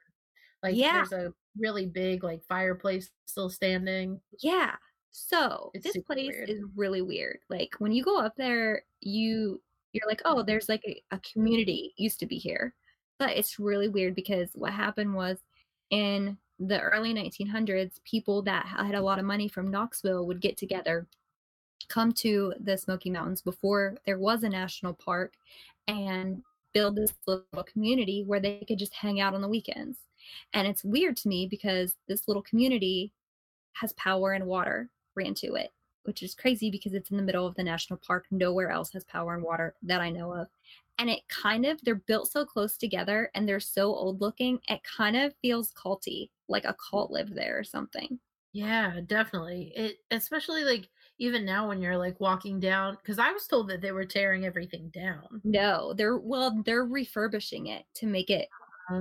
like Yeah. there's a really big like fireplace still standing. Yeah. So It's this place weird. is really weird. Like when you go up there, you you're like, oh, there's like a, a community used to be here. But it's really weird because what happened was in the early 1900s, people that had a lot of money from Knoxville would get together, come to the Smoky Mountains before there was a national park, and build this little community where they could just hang out on the weekends. And it's weird to me because this little community has power and water ran to it, which is crazy because it's in the middle of the national park. Nowhere else has power and water that I know of. And it kind of, they're built so close together and they're so old looking, it kind of feels culty, like a cult lived there or something. Yeah, definitely. It especially like even now when you're like walking down because I was told that they were tearing everything down. No, they're, well, they're refurbishing it to make it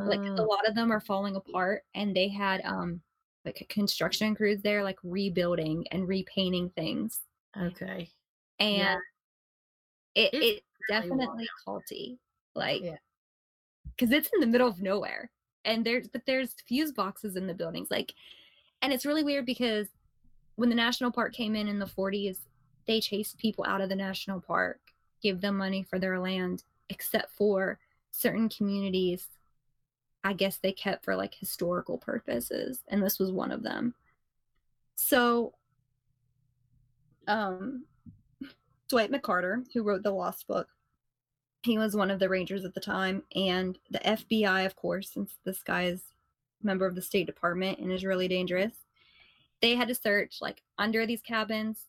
like a Oh, lot of them are falling apart and they had, um, like construction crews there, like rebuilding and repainting things. okay. And Yeah. it, It's it's really wild definitely culty like Yeah. because it's in the middle of nowhere and there's but there's fuse boxes in the buildings like and it's really weird because when the national park came in in the 40s they chased people out of the national park give them money for their land except for certain communities i guess they kept for like historical purposes and this was one of them. So um dwight mccarter who wrote the lost book he was one of the rangers at the time and the fbi of course since this guy is a member of the state department and is really dangerous they had to search like under these cabins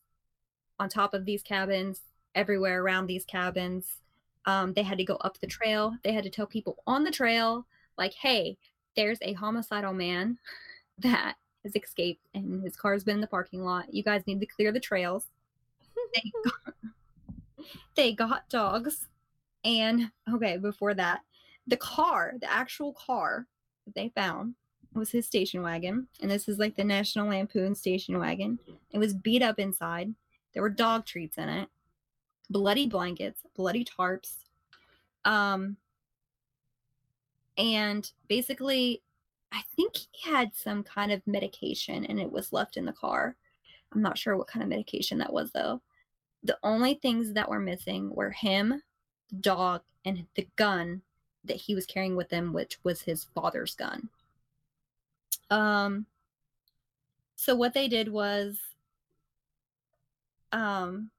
on top of these cabins everywhere around these cabins. Um, they had to go up the trail. They had to tell people on the trail like hey there's a homicidal man that has escaped and his car's been in the parking lot. You guys need to clear the trails. They got, they got dogs. And okay before that the car the actual car that they found was his station wagon and this is like the national lampoon station wagon. It was beat up inside. There were dog treats in it bloody blankets bloody tarps um and basically i think he had some kind of medication and it was left in the car. I'm not sure what kind of medication that was though. The only things that were missing were him the dog and the gun that he was carrying with him which was his father's gun um so what they did was um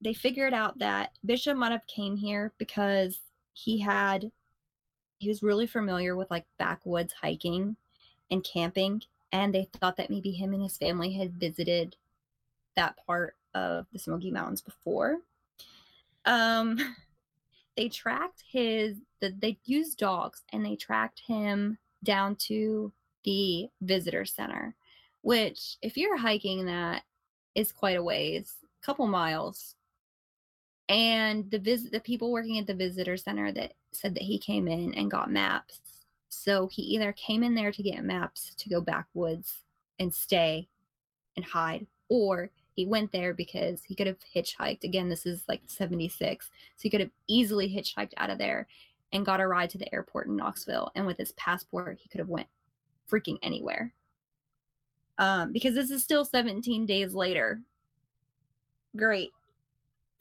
they figured out that bishop might have came here because he had he was really familiar with like backwoods hiking and camping and they thought that maybe him and his family had visited that part of the smoky mountains before. Um they tracked his the, they used dogs and they tracked him down to the visitor center which if you're hiking that is quite a ways a couple miles. And the visit the people working at the visitor center that said that he came in and got maps so he either came in there to get maps to go backwoods and stay and hide or he went there because he could have hitchhiked. Again this is like 76 so he could have easily hitchhiked out of there and got a ride to the airport in knoxville and with his passport he could have went freaking anywhere um because this is still 17 days later great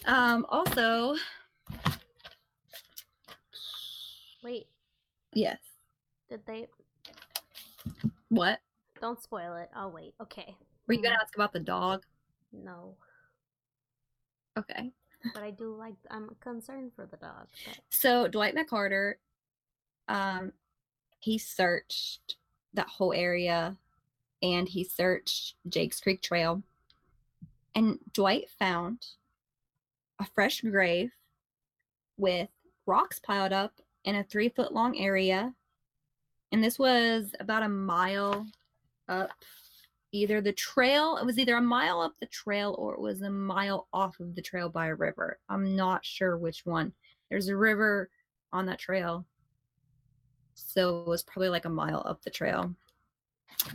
um also Wait, yes did they? what Don't spoil it. I'll wait. Okay. were you gonna Mm, ask about the dog No, okay but I do like. I'm concerned for the dog. But So Dwight McCarter, um, he searched that whole area, and he searched Jake's Creek Trail, and Dwight found a fresh grave with rocks piled up in a three foot long area. And this was about a mile up either the trail, it was either a mile up the trail or it was a mile off of the trail by a river. I'm not sure which one. There's a river on that trail. So it was probably like a mile up the trail.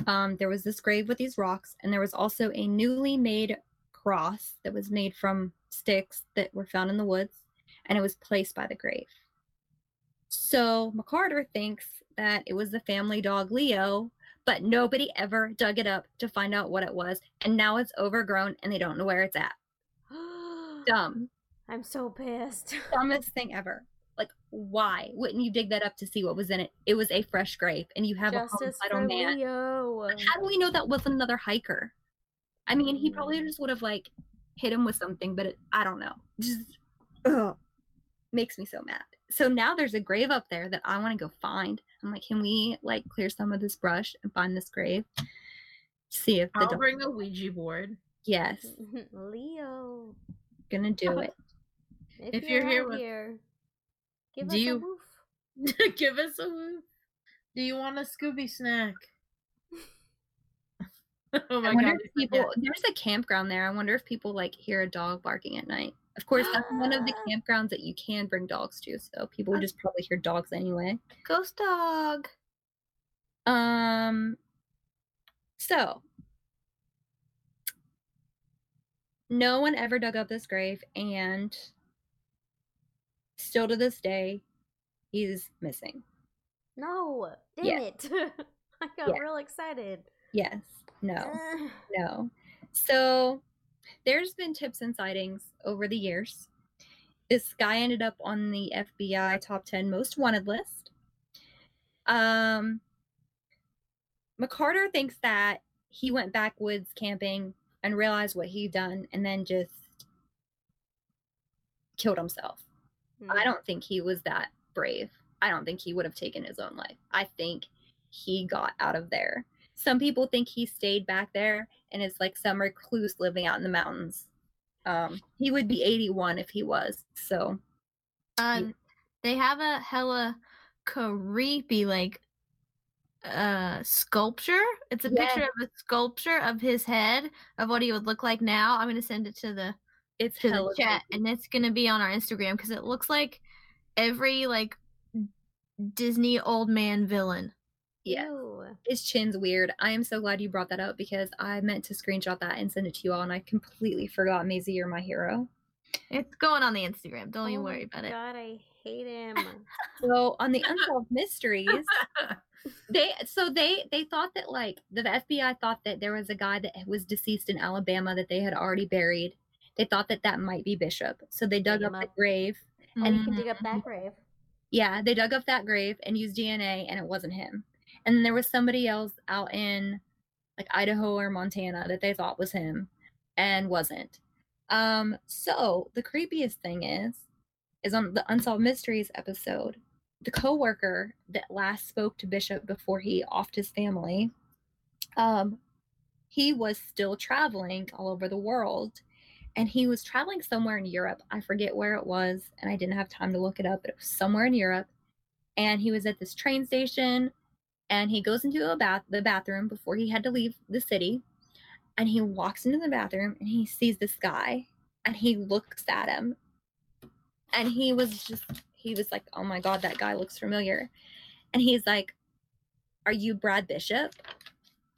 Um, there was this grave with these rocks, and there was also a newly made cross that was made from sticks that were found in the woods, and it was placed by the grave. So McCarter thinks that it was the family dog Leo, but nobody ever dug it up to find out what it was, and now it's overgrown and they don't know where it's at. Dumb. I'm so pissed. Dumbest thing ever. Like, why wouldn't you dig that up to see what was in it? It was a fresh grave, and you have Justice a for homicidal man. Leo. How do we know that wasn't another hiker? I mean, he probably Mm. just would have like hit him with something, but it, I don't know. Just ugh, makes me so mad. So now there's a grave up there that I want to go find. I'm like, can we like clear some of this brush and find this grave? See if the I'll dog- bring the Ouija board. yes, Leo. gonna do it. If, If you're, you're here out with- here, give Do us you- a woof. Give us a whoop. Do you want a Scooby snack? oh my I wonder god. if people there's a campground there. I wonder if people like hear a dog barking at night. Of course, that's one of the campgrounds that you can bring dogs to, so people would just probably hear dogs anyway. Ghost dog. Um so no one ever dug up this grave and still to this day he's missing. No, damn Yeah. it. I got Yeah. real excited. Yes. No. No. So there's been tips and sightings over the years. This guy ended up on the FBI top 10 most wanted list. Um McCarter thinks that he went backwoods camping and realized what he'd done and then just killed himself. I Mm. don't think he was that brave. I don't think he would have taken his own life. I think he got out of there. Some people think he stayed back there and is like some recluse living out in the mountains. Um, he would be 81 if he was. So, Um, they have a hella creepy like uh sculpture. It's a picture of a sculpture of his head of what he would look like now. I'm gonna send it to the it's to the chat, creepy. and it's gonna be on our Instagram because it looks like every like Disney old man villain. Yeah. Ew. His chin's weird. I am so glad you brought that up because I meant to screenshot that and send it to you all, and I completely forgot. Mazie, you're my hero. It's going on the Instagram. Don't you Oh worry my about it. God, I hate him. So on the unsolved mysteries, they so they they thought that like the FBI thought that there was a guy that was deceased in Alabama that they had already buried. They thought that that might be Bishop, so they dug up him the up. grave. and you can dig up that grave. Yeah, they dug up that grave and used DNA, and it wasn't him. And then there was somebody else out in like Idaho or Montana that they thought was him, and wasn't. Um, so the creepiest thing is, is on the unsolved mysteries episode, the coworker that last spoke to Bishop before he offed his family, um, he was still traveling all over the world, and he was traveling somewhere in Europe. I forget where it was, and I didn't have time to look it up, but it was somewhere in Europe. And he was at this train station, and he goes into a bath the bathroom before he had to leave the city. And he walks into the bathroom and he sees this guy and he looks at him. And he was just he was like, "Oh my god, that guy looks familiar." And he's like, "Are you Brad Bishop?"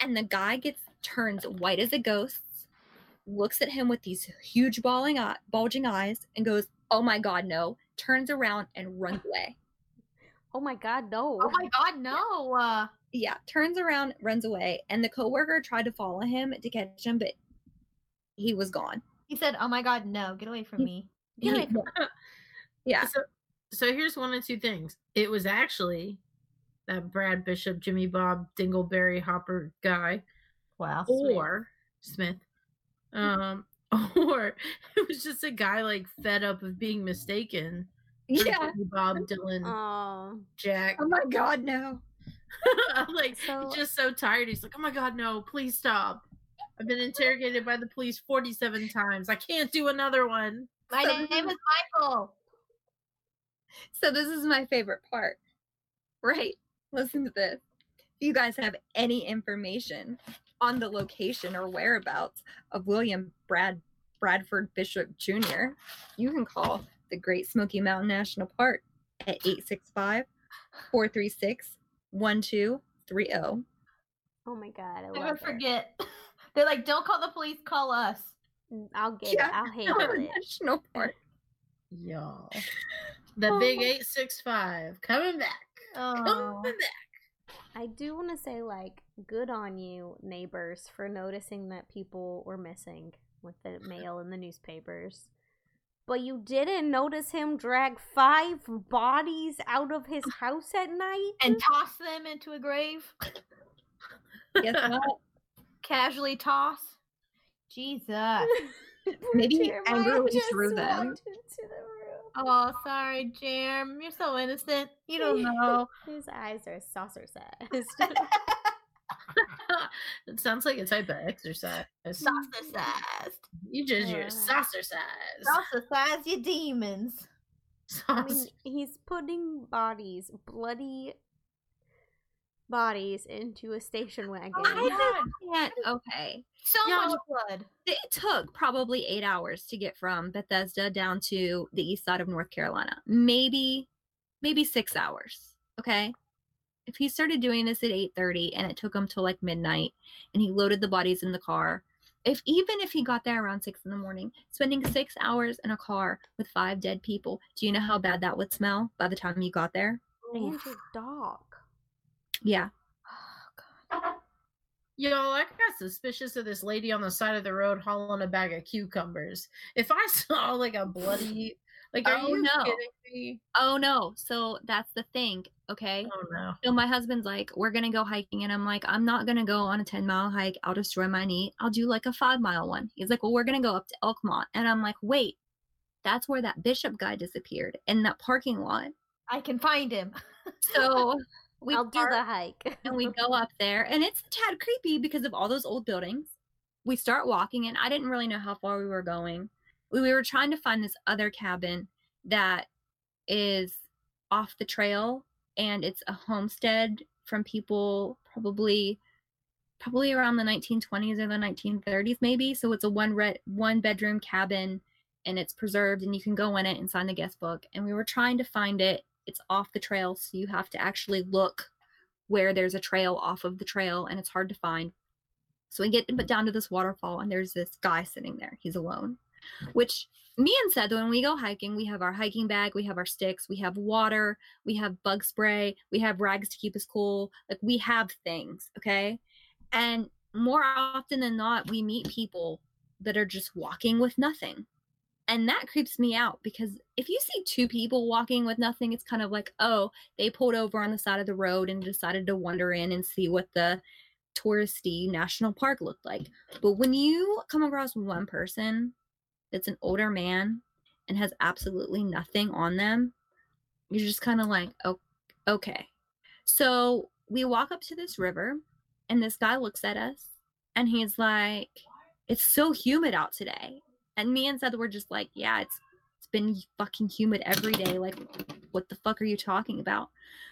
And the guy gets turns white as a ghost, looks at him with these huge bawling eye, bulging eyes, and goes, "Oh my god, no!" Turns around and runs away. Oh my god, no. Oh my god, no! Uh, Yeah, turns around, runs away, and the coworker tried to follow him to catch him, but he was gone. he said, "Oh my god, no! Get away from me!" Get away He- from yeah, So, so here's one of two things. It was actually that Brad Bishop, Jimmy Bob, Dingleberry Hopper guy, Wow. or Smith, um, or it was just a guy like fed up of being mistaken. yeah. Bob, Dylan, Oh, Jack. Oh my god, no. I'm like So- just so tired. He's like, oh my god, no, please stop. I've been interrogated by the police 47 times. I can't do another one. My So name is Michael. So this is my favorite part. Right. Listen to this. If you guys have any information on the location or whereabouts of William Brad Bradford Bishop Jr., you can call the Great Smoky Mountain National Park at 865 436 1230. Oh my god, I love Never it. forget. They're like, don't call the police, call us. Mm, I'll get Yeah. it. I'll handle it. National Park. Y'all. The Oh big my- 865 coming back. Oh. Coming back. I do want to say, like, good on you, neighbors, for noticing that people were missing with the mail in the newspapers. But you didn't notice him drag five bodies out of his house at night? And toss them into a grave. Guess what? Casually toss. Jesus. Maybe he Jeremiah angrily just threw them. Walked into the room. Oh, sorry, Jerm. You're so innocent. You don't know. His eyes are saucer sized. it sounds like a type of exercise. Saucer sized. You just Uh, your saucer size. Saucer sized, you demons. I mean, he's putting bodies, bloody bodies, into a station wagon. My God. Can't, okay. So Yeah. much blood. It took probably eight hours to get from Bethesda down to the east side of North Carolina. Maybe, maybe six hours. Okay. If he started doing this at 8:30 and it took him till like midnight and he loaded the bodies in the car, if even if he got there around six in the morning, spending six hours in a car with five dead people, do you know how bad that would smell by the time you got there? and your dog. Yeah. Y'all, I got suspicious of this lady on the side of the road hauling a bag of cucumbers. If I saw like a bloody, like, are Oh, you no. kidding me? Oh no. So that's the thing. Okay. Oh no. So my husband's like, we're gonna go hiking, and I'm like, I'm not gonna go on a 10 mile hike. I'll destroy my knee. I'll do like a five mile one. He's like, well, we're gonna go up to Elkmont, and I'm like, wait, that's where that bishop guy disappeared in that parking lot. I can find him. So we I'll do the hike. and we go up there, and it's a tad creepy because of all those old buildings. We start walking, and I didn't really know how far we were going. We, we were trying to find this other cabin that is off the trail, and it's a homestead from people probably probably around the 1920s or the 1930s maybe so it's a one red one bedroom cabin and it's preserved and you can go in it and sign the guest book and we were trying to find it it's off the trail so you have to actually look where there's a trail off of the trail and it's hard to find. So we get down to this waterfall and there's this guy sitting there. He's alone. Hmm. Which me and Seth when we go hiking we have our hiking bag we have our sticks we have water we have bug spray we have rags to keep us cool. Like we have things okay? And more often than not we meet people that are just walking with nothing and that creeps me out because if you see two people walking with nothing it's kind of like oh they pulled over on the side of the road and decided to wander in and see what the touristy national park looked like. But when you come across one person that's an older man and has absolutely nothing on them you're just kind of like oh okay. So we walk up to this river and this guy looks at us and he's like it's so humid out today and me and Seth were just like yeah it's it's been fucking humid every day like what the fuck are you talking about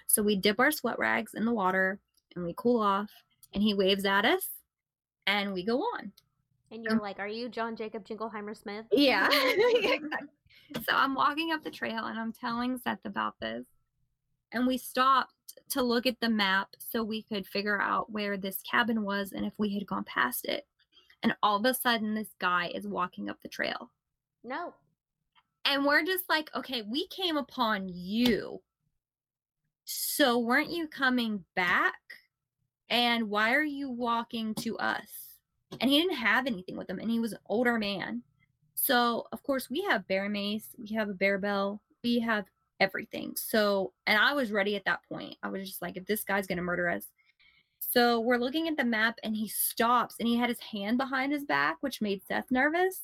so we dip our sweat rags in the water and we cool off and he waves at us and we go on And you're um, like, Are you John Jacob Jingleheimer Smith? yeah. so I'm walking up the trail and I'm telling Seth about this. And we stopped to look at the map so we could figure out where this cabin was and if we had gone past it. And all of a sudden, this guy is walking up the trail. No. And we're just like, okay, we came upon you. So weren't you coming back? And why are you walking to us? And he didn't have anything with him, and he was an older man. So, of course, we have bear mace, we have a bear bell, we have everything. So, and I was ready at that point. I was just like, if this guy's going to murder us. So, we're looking at the map, and he stops, and he had his hand behind his back, which made Seth nervous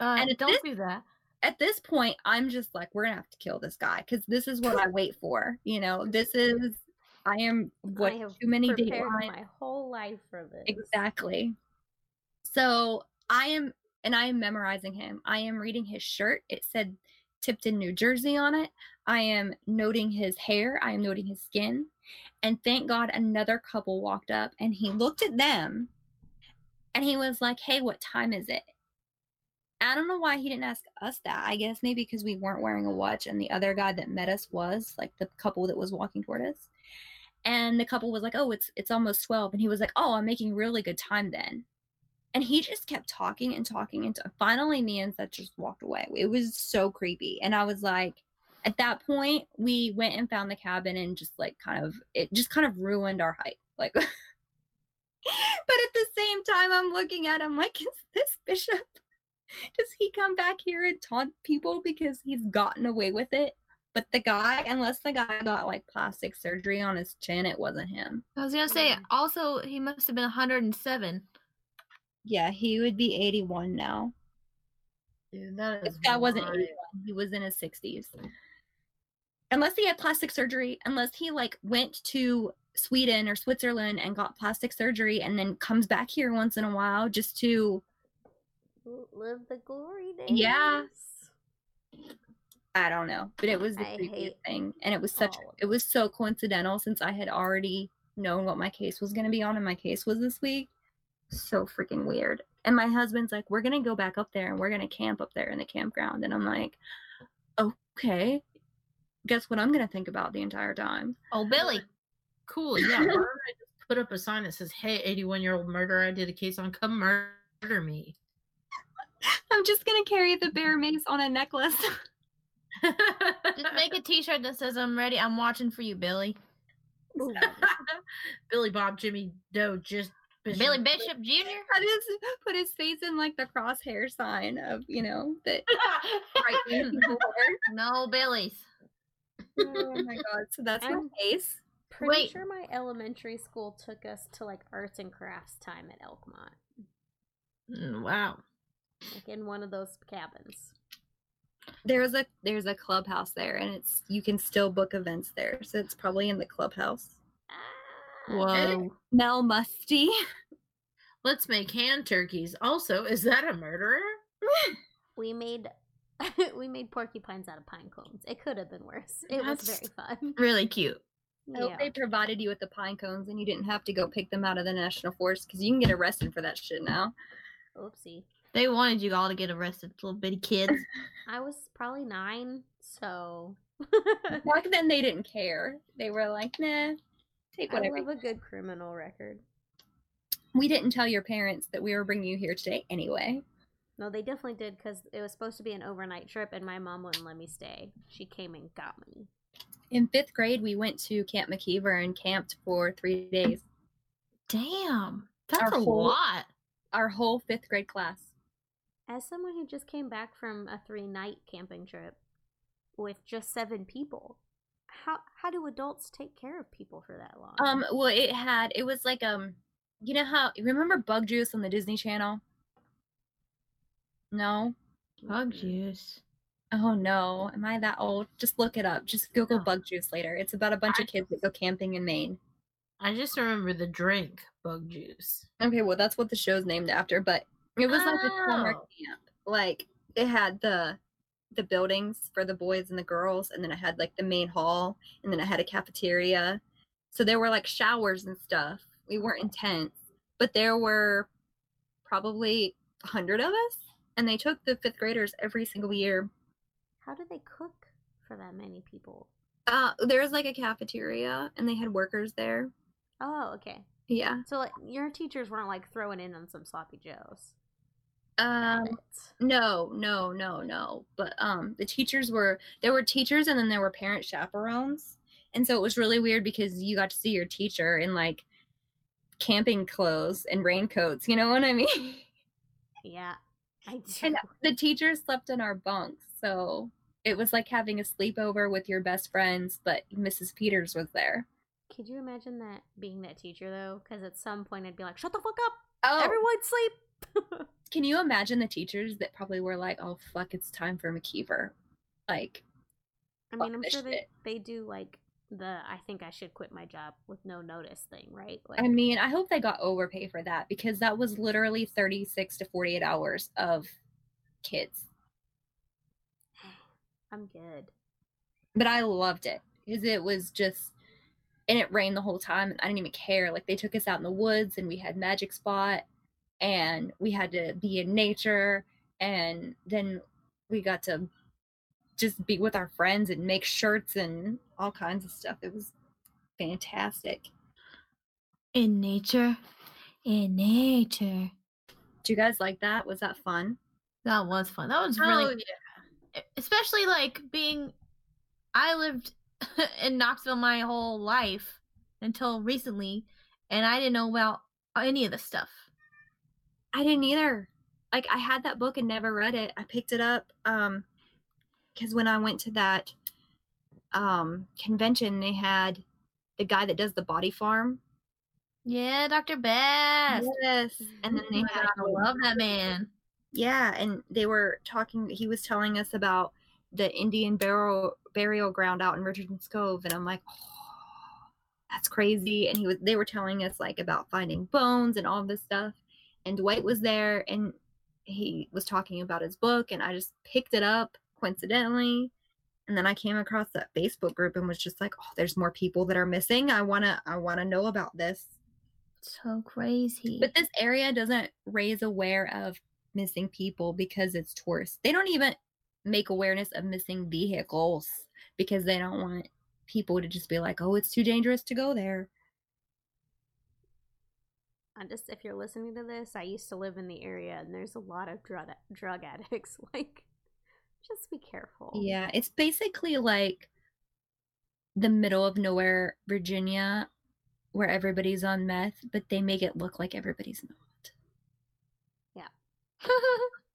Uh, And don't this- do that. at this point, I'm just like, we're gonna have to kill this guy because this is what I wait for. You know, this is I am what I have too many prepared Dateline my whole life for this. exactly. So I am, and I am memorizing him. I am reading his shirt. It said Tipton, New Jersey on it. I am noting his hair. I am noting his skin. And thank God another couple walked up and he looked at them and he was like, Hey, what time is it? I don't know why he didn't ask us that. I guess maybe because we weren't wearing a watch and the other guy that met us was like the couple that was walking toward us. And the couple was like, "Oh, it's it's almost 12." And he was like, "Oh, I'm making really good time then." And he just kept talking and talking and t- finally me and Seth just walked away. It was so creepy. And I was like, at that point, we went and found the cabin and just like kind of it just kind of ruined our hike. Like but at the same time I'm looking at him like, is this Bishop? Does he come back here and taunt people because he's gotten away with it? But the guy, unless the guy got like plastic surgery on his chin, it wasn't him. I was gonna say Mm. also he must have been 107. Yeah, he would be 81 now. Dude, that is This guy wasn't 81, he was in his 60s. Unless he had plastic surgery, unless he like went to Sweden or Switzerland and got plastic surgery and then comes back here once in a while just to Live the glory days. Yeah. I don't know, but it was the creepiest thing, and it was such it was so coincidental since I had already known what my case was going to be on, and my case was this week. So freaking weird. And my husband's like, "We're gonna go back up there, and we're gonna camp up there in the campground," and I'm like, "Okay." Guess what I'm gonna think about the entire time? Oh, Billy. Cool. Yeah. Why don't I just put up a sign that says, "Hey, 81 year old murderer, I did a case on. Come murder me." I'm just gonna carry the bear mace on a necklace. Just make a T-shirt that says "I'm ready. I'm watching for you, Billy." Billy Bob Jimmy Doe just Billy Bishop Jr. I just put his face in like the crosshair sign of you know that. No Billy's. Oh my god! So that's my I'm- case. Pretty Wait. sure my elementary school took us to like arts and crafts time at Elkmont, Mm, wow. like in one of those cabins. There's a there's a clubhouse there, and it's you can still book events there. So it's probably in the clubhouse. Ah, Whoa. Mel Musty. Let's make hand turkeys. Also, is that a murderer? We made we made porcupines out of pine cones. It could have been worse. It was very fun. Really cute. I hope Yeah. they provided you with the pine cones, and you didn't have to go pick them out of the national forest because you can get arrested for that shit now. Oopsie. They wanted you all to get arrested, little bitty kids. I was probably nine, so Back then, they didn't care. They were like, "Nah, take I whatever." love a good criminal record. We didn't tell your parents that we were bringing you here today anyway. No, they definitely did because it was supposed to be an overnight trip, and my mom wouldn't let me stay. She came and got me. In fifth grade, we went to Camp McKeever and camped for three days. Damn, that's Our a whole- lot. Our whole fifth grade class. As someone who just came back from a three night camping trip with just seven people, how how do adults take care of people for that long? Um, well, it had it was like um, you know how remember Bug Juice on the Disney Channel? No. Bug juice. Oh no, am I that old? Just look it up. Just Google No. Bug Juice later. It's about a bunch I of kids that go camping in Maine. I just remember the drink, bug juice. Okay, well that's what the show's named after, but it was like a summer Oh. camp. Like it had the the buildings for the boys and the girls, and then it had like the main hall, and then it had a cafeteria. So there were like showers and stuff. We weren't intense, oh. but there were probably a hundred of us, and they took the fifth graders every single year. how do they cook for that many people? Uh, there was like a cafeteria, and they had workers there. Oh, okay. Yeah. So like your teachers weren't like throwing in on some sloppy joes. Um. No, no, no, no. But um the teachers were there were teachers and then there were parent chaperones. And so it was really weird because you got to see your teacher in like camping clothes and raincoats, you know what I mean? Yeah, I do. and the teachers slept in our bunks. So it was like having a sleepover with your best friends, but Mrs. Peters was there. Could you imagine that being that teacher though? Because at some point I'd be like, "Shut the fuck up! Oh, Everyone sleep!" can you imagine the teachers that probably were like, "Oh fuck, it's time for McKeever." Like, I mean, I'm sure they they do like the I think I should quit my job with no notice thing, right? Like, I mean, I hope they got overpay for that because that was literally 36 to 48 hours of kids. I'm good. But I loved it because it was just, and it rained the whole time. And I didn't even care. Like they took us out in the woods and we had Magic Spot and we had to be in nature. And then we got to just be with our friends and make shirts and all kinds of stuff. It was fantastic. In nature, in nature. Do you guys like that? Was that fun? That was fun. That was Oh, really, yeah. especially like being. I lived in Knoxville my whole life until recently, and I didn't know about any of this stuff. I didn't either. Like I had that book and never read it. I picked it up um because when I went to that um convention they had the guy that does the body farm. Yeah, Dr. Bass. Yes. And then they Oh had God, I love that man. Yeah, and they were talking he was telling us about the Indian burial burial ground out in Richardson's Cove and I'm like, "Oh, that's crazy." And he was they were telling us like about finding bones and all this stuff. And Dwight was there and he was talking about his book and I just picked it up coincidentally. And then I came across that Facebook group and was just like, "Oh, there's more people that are missing. I want to I want to know about this." So crazy. But this area doesn't raise aware of missing people because it's tourists. They don't even make awareness of missing vehicles because they don't want people to just be like, "Oh, it's too dangerous to go there." I just if you're listening to this, I used to live in the area, and there's a lot of drug drug addicts. Like, just be careful. Yeah, it's basically like the middle of nowhere, Virginia, where everybody's on meth, but they make it look like everybody's not. Yeah.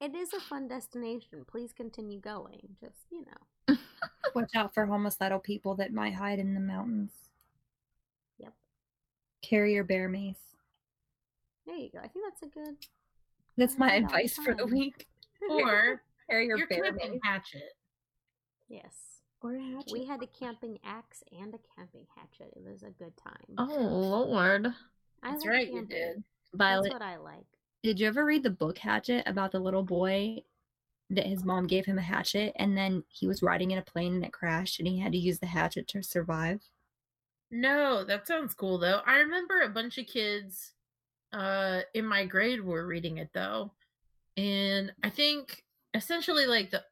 it is a fun destination. Please continue going. Just you know. Watch out for homicidal people that might hide in the mountains. Yep. Carry your bear mace. There you go. I think that's a good. That's my do it all the advice for the week. Or Carry your, your bear camping hatchet. Yes. Or a hatchet. We had a camping axe and a camping hatchet. It was a good time. oh Lord. I That's like right, you did. Violet, That's what I like. did you ever read the book Hatchet about the little boy that his mom gave him a hatchet and then he was riding in a plane and it crashed and he had to use the hatchet to survive? No, that sounds cool though. I remember a bunch of kids uh in my grade were reading it though. And I think essentially like the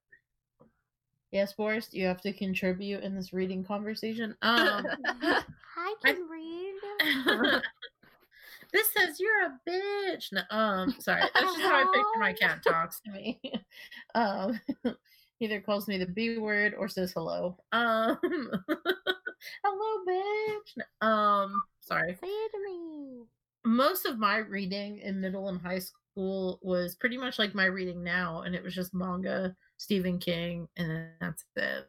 Yes, Boris, you have to contribute in this reading conversation. Um I can read. this says you're a bitch. No, um, sorry, that's just how I picture my cat talks to me. um, either calls me the B word or says hello. Um, hello, bitch. No, Um, sorry. Say it to me. Most of my reading in middle and high school was pretty much like my reading now, and it was just manga, Stephen King, and that's it.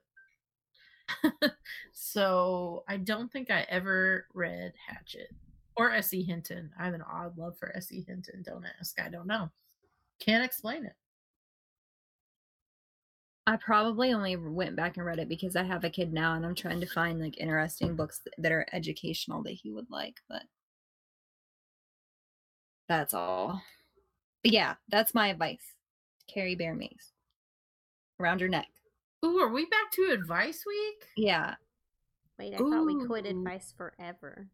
so I don't think I ever read Hatchet or S.E. Hinton. I have an odd love for S.E. Hinton. Don't ask. I don't know. Can't explain it. I probably only went back and read it because I have a kid now and I'm trying to find like interesting books that are educational that he would like, but that's all. But yeah, that's my advice. Carry bear mace around your neck. Ooh, are we back to advice week? Yeah. Wait, I thought we quit advice forever.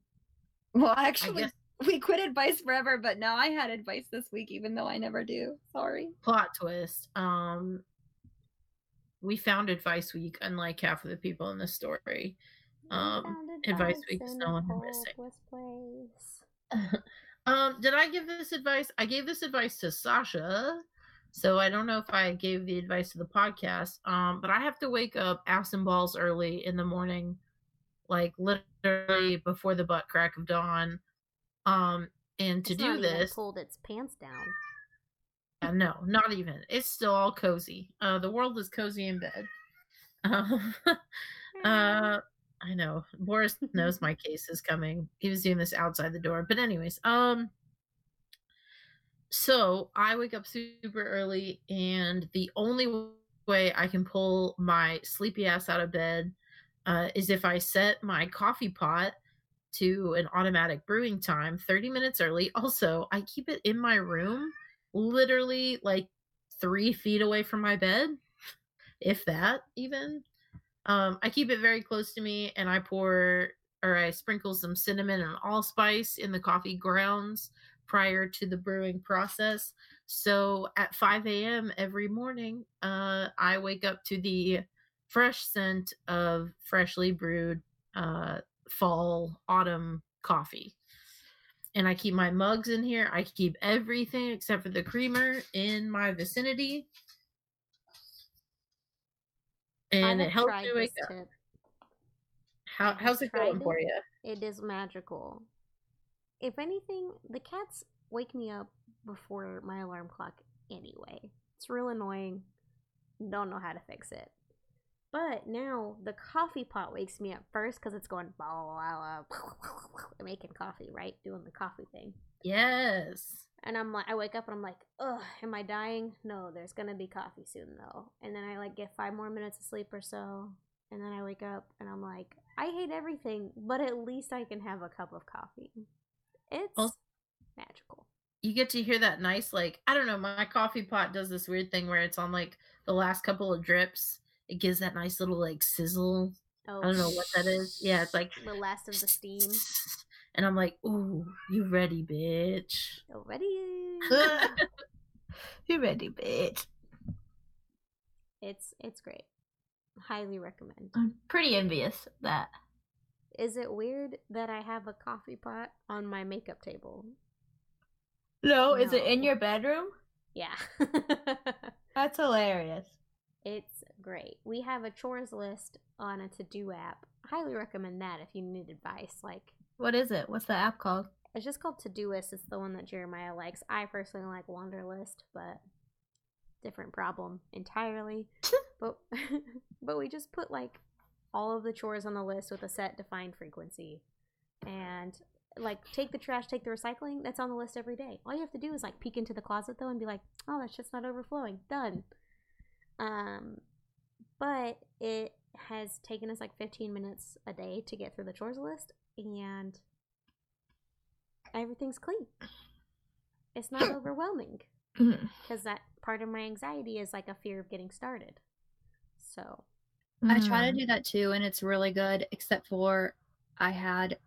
Well, actually, guess we quit advice forever, but now I had advice this week, even though I never do. Sorry. plot twist. Um, we found advice week, unlike half of the people in this story. Um, advice advice week is no a longer missing. um, did I give this advice? I gave this advice to Sasha, so I don't know if I gave the advice to the podcast. Um, but I have to wake up ass and balls early in the morning, like literally before the butt crack of dawn. Um, and to It's do this, pulled its pants down. Uh, no, not even. It's still all cozy. Uh, the world is cozy in bed. Um, uh, I know. Boris knows my case is coming. He was doing this outside the door. But anyways, um, so I wake up super early, and the only way I can pull my sleepy ass out of bed uh, is if I set my coffee pot to an automatic brewing time 30 minutes early. Also, I keep it in my room, literally like three feet away from my bed, if that even. Um, I keep it very close to me and I pour or I sprinkle some cinnamon and allspice in the coffee grounds prior to the brewing process. So at 5 a.m. every morning, uh, I wake up to the fresh scent of freshly brewed uh, fall, autumn coffee. And I keep my mugs in here. I keep everything except for the creamer in my vicinity. And it helps me wake up. tip. How, how's it going for you? It is magical. If anything, the cats wake me up before my alarm clock anyway. It's real annoying. Don't know how to fix it. But now the coffee pot wakes me up first because it's going blah, blah, blah, blah, making coffee, right? Doing the coffee thing. Yes. And I'm like, I wake up and I'm like, ugh, am I dying? No, there's gonna be coffee soon though. And then I like get five more minutes of sleep or so. And then I wake up and I'm like, I hate everything, but at least I can have a cup of coffee. It's Also- magical. you get to hear that nice like i don't know my coffee pot does this weird thing where it's on like the last couple of drips it gives that nice little like sizzle Oh, i don't know what that is yeah it's like The last of the steam and i'm like ooh you ready bitch You ready? you ready, bitch? it's it's great. Highly recommend. I'm pretty envious of that. Is it weird that I have a coffee pot on my makeup table? No, is it in your bedroom? Yeah. That's hilarious. It's great. We have a chores list on a to do app. Highly recommend that if you need advice. Like, What is it? What's the app called? it's just called Todoist. It's the one that Jeremiah likes. I personally like Wunderlist, but different problem entirely. but but we just put like all of the chores on the list with a set defined frequency, and like take the trash, take the recycling. That's on the list every day. All you have to do is like peek into the closet though and be like, oh, that's just not overflowing. Done. Um, but it has taken us like 15 minutes a day to get through the chores list, and everything's clean. It's not overwhelming because that part of my anxiety is like a fear of getting started. So, I try to Mm. do that too, and it's really good, except for I had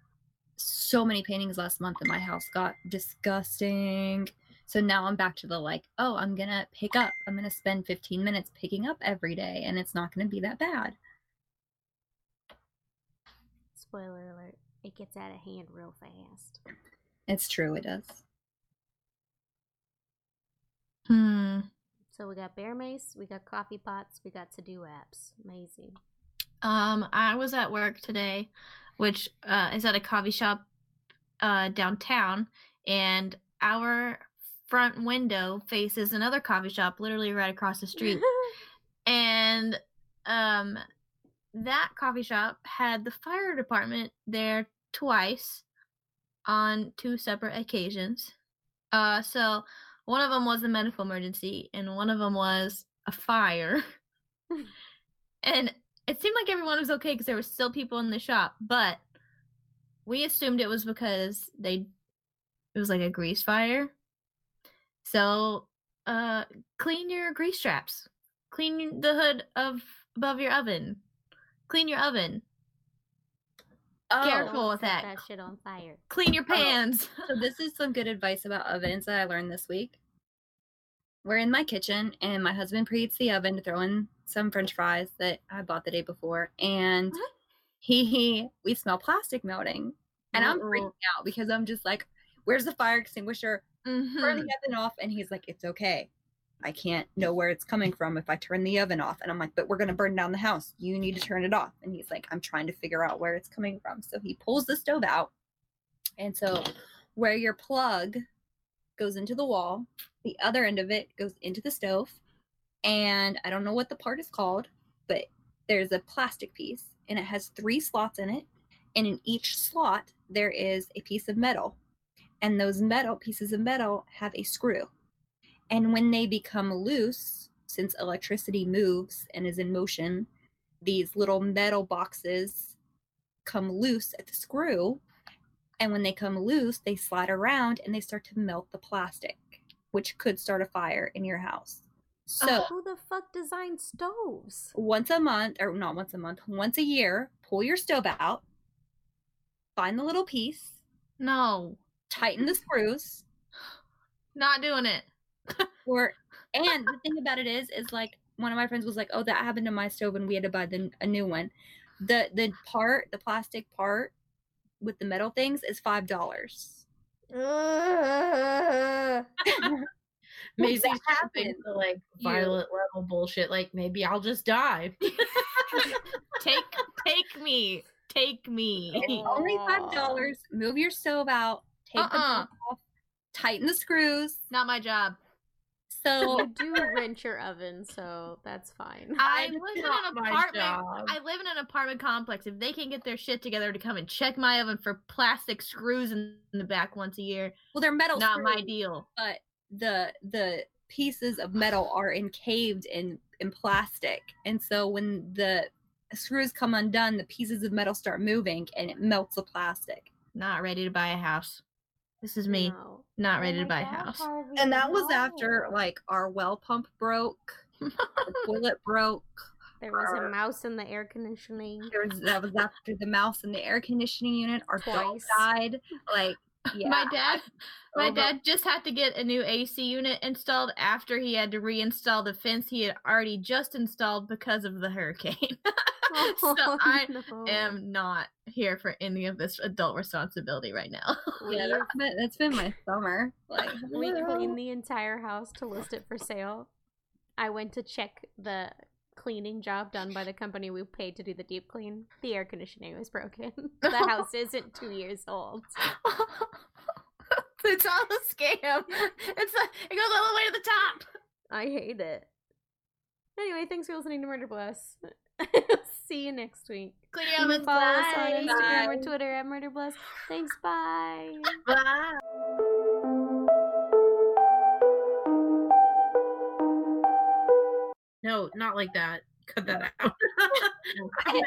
so many paintings last month and my house got disgusting. So now I'm back to the like, oh, I'm gonna pick up. I'm gonna spend 15 minutes picking up every day, and it's not gonna be that bad. spoiler alert, it gets out of hand real fast. It's true, it does. Hmm. So, we got Bear Mace, we got coffee pots, we got to do apps. Amazing. Um, I was at work today, which uh, is at a coffee shop uh, downtown, and our front window faces another coffee shop literally right across the street. and um, that coffee shop had the fire department there twice on two separate occasions. Uh, so one of them was a medical emergency, and one of them was a fire. and it seemed like everyone was okay because there were still people in the shop, but we assumed it was because they it was like a grease fire. So, uh, clean your grease traps. Clean the hood of above your oven. Clean your oven. Oh, Careful. With that. that shit on fire. Clean your Oh. pans. So this is some good advice about ovens that I learned this week. We're in my kitchen and my husband preheats the oven to throw in some french fries that I bought the day before and What? he we smell plastic melting. And I'm freaking out because I'm just like, where's the fire extinguisher? Turn Mhm. the oven off and he's like, It's okay. I can't know where it's coming from if I turn the oven off. And I'm like, but we're gonna burn down the house. You need to turn it off. And he's like, I'm trying to figure out where it's coming from. So he pulls the stove out. And so where your plug goes into the wall, the other end of it goes into the stove. And I don't know what the part is called, but there's a plastic piece and it has three slots in it. And in each slot, there is a piece of metal. And those metal pieces of metal have a screw. And when they become loose, since electricity moves and is in motion, these little metal boxes come loose at the screw. And when they come loose, they slide around and they start to melt the plastic, which could start a fire in your house. Uh, so, Who the fuck designed stoves? once a month, or not once a month, once a year, pull your stove out, find the little piece, No, tighten the screws, not doing it. Or and the thing about it is is like one of my friends was like oh that happened to my stove and we had to buy the, a new one the the part the plastic part with the metal things is five dollars Maybe that something to like You- violent level bullshit. Like maybe I'll just die. Take, take me, take me. it's only five dollars move your stove out take Uh-uh. top off tighten the screws Not my job. So You do wrench your oven, so that's fine. I It's live in an apartment. I live in an apartment complex. If they can get their shit together to come and check my oven for plastic screws in the back once a year, well they're metal not my deal. but the the pieces of metal are encaved in in plastic and so when the screws come undone the pieces of metal start moving and it melts the plastic Not ready to buy a house. This is me. No. Not Oh ready to buy a God, house. Harvey, and that was after like our well pump broke the toilet broke there was a mouse in the air conditioning. there was that was after the mouse in the air conditioning unit our dog died like yeah My dad my oh, over- dad just had to get a new AC unit installed after he had to reinstall the fence he had already just installed because of the hurricane. so Oh, I no. am not here for any of this adult responsibility right now. yeah that's been, that's been my summer like we cleaned the entire house to list it for sale. I went to check the cleaning job done by the company we paid to do the deep clean. The air conditioning was broken. the house isn't two years old. it's all a scam. It's a, it goes all the way to the top. I hate it. Anyway, thanks for listening to Murder Blows. See you next week. Clean You your can ovens. follow us on Bye. Instagram or Twitter at Murder Blows. Thanks, bye. Bye. No, not like that. Cut that out.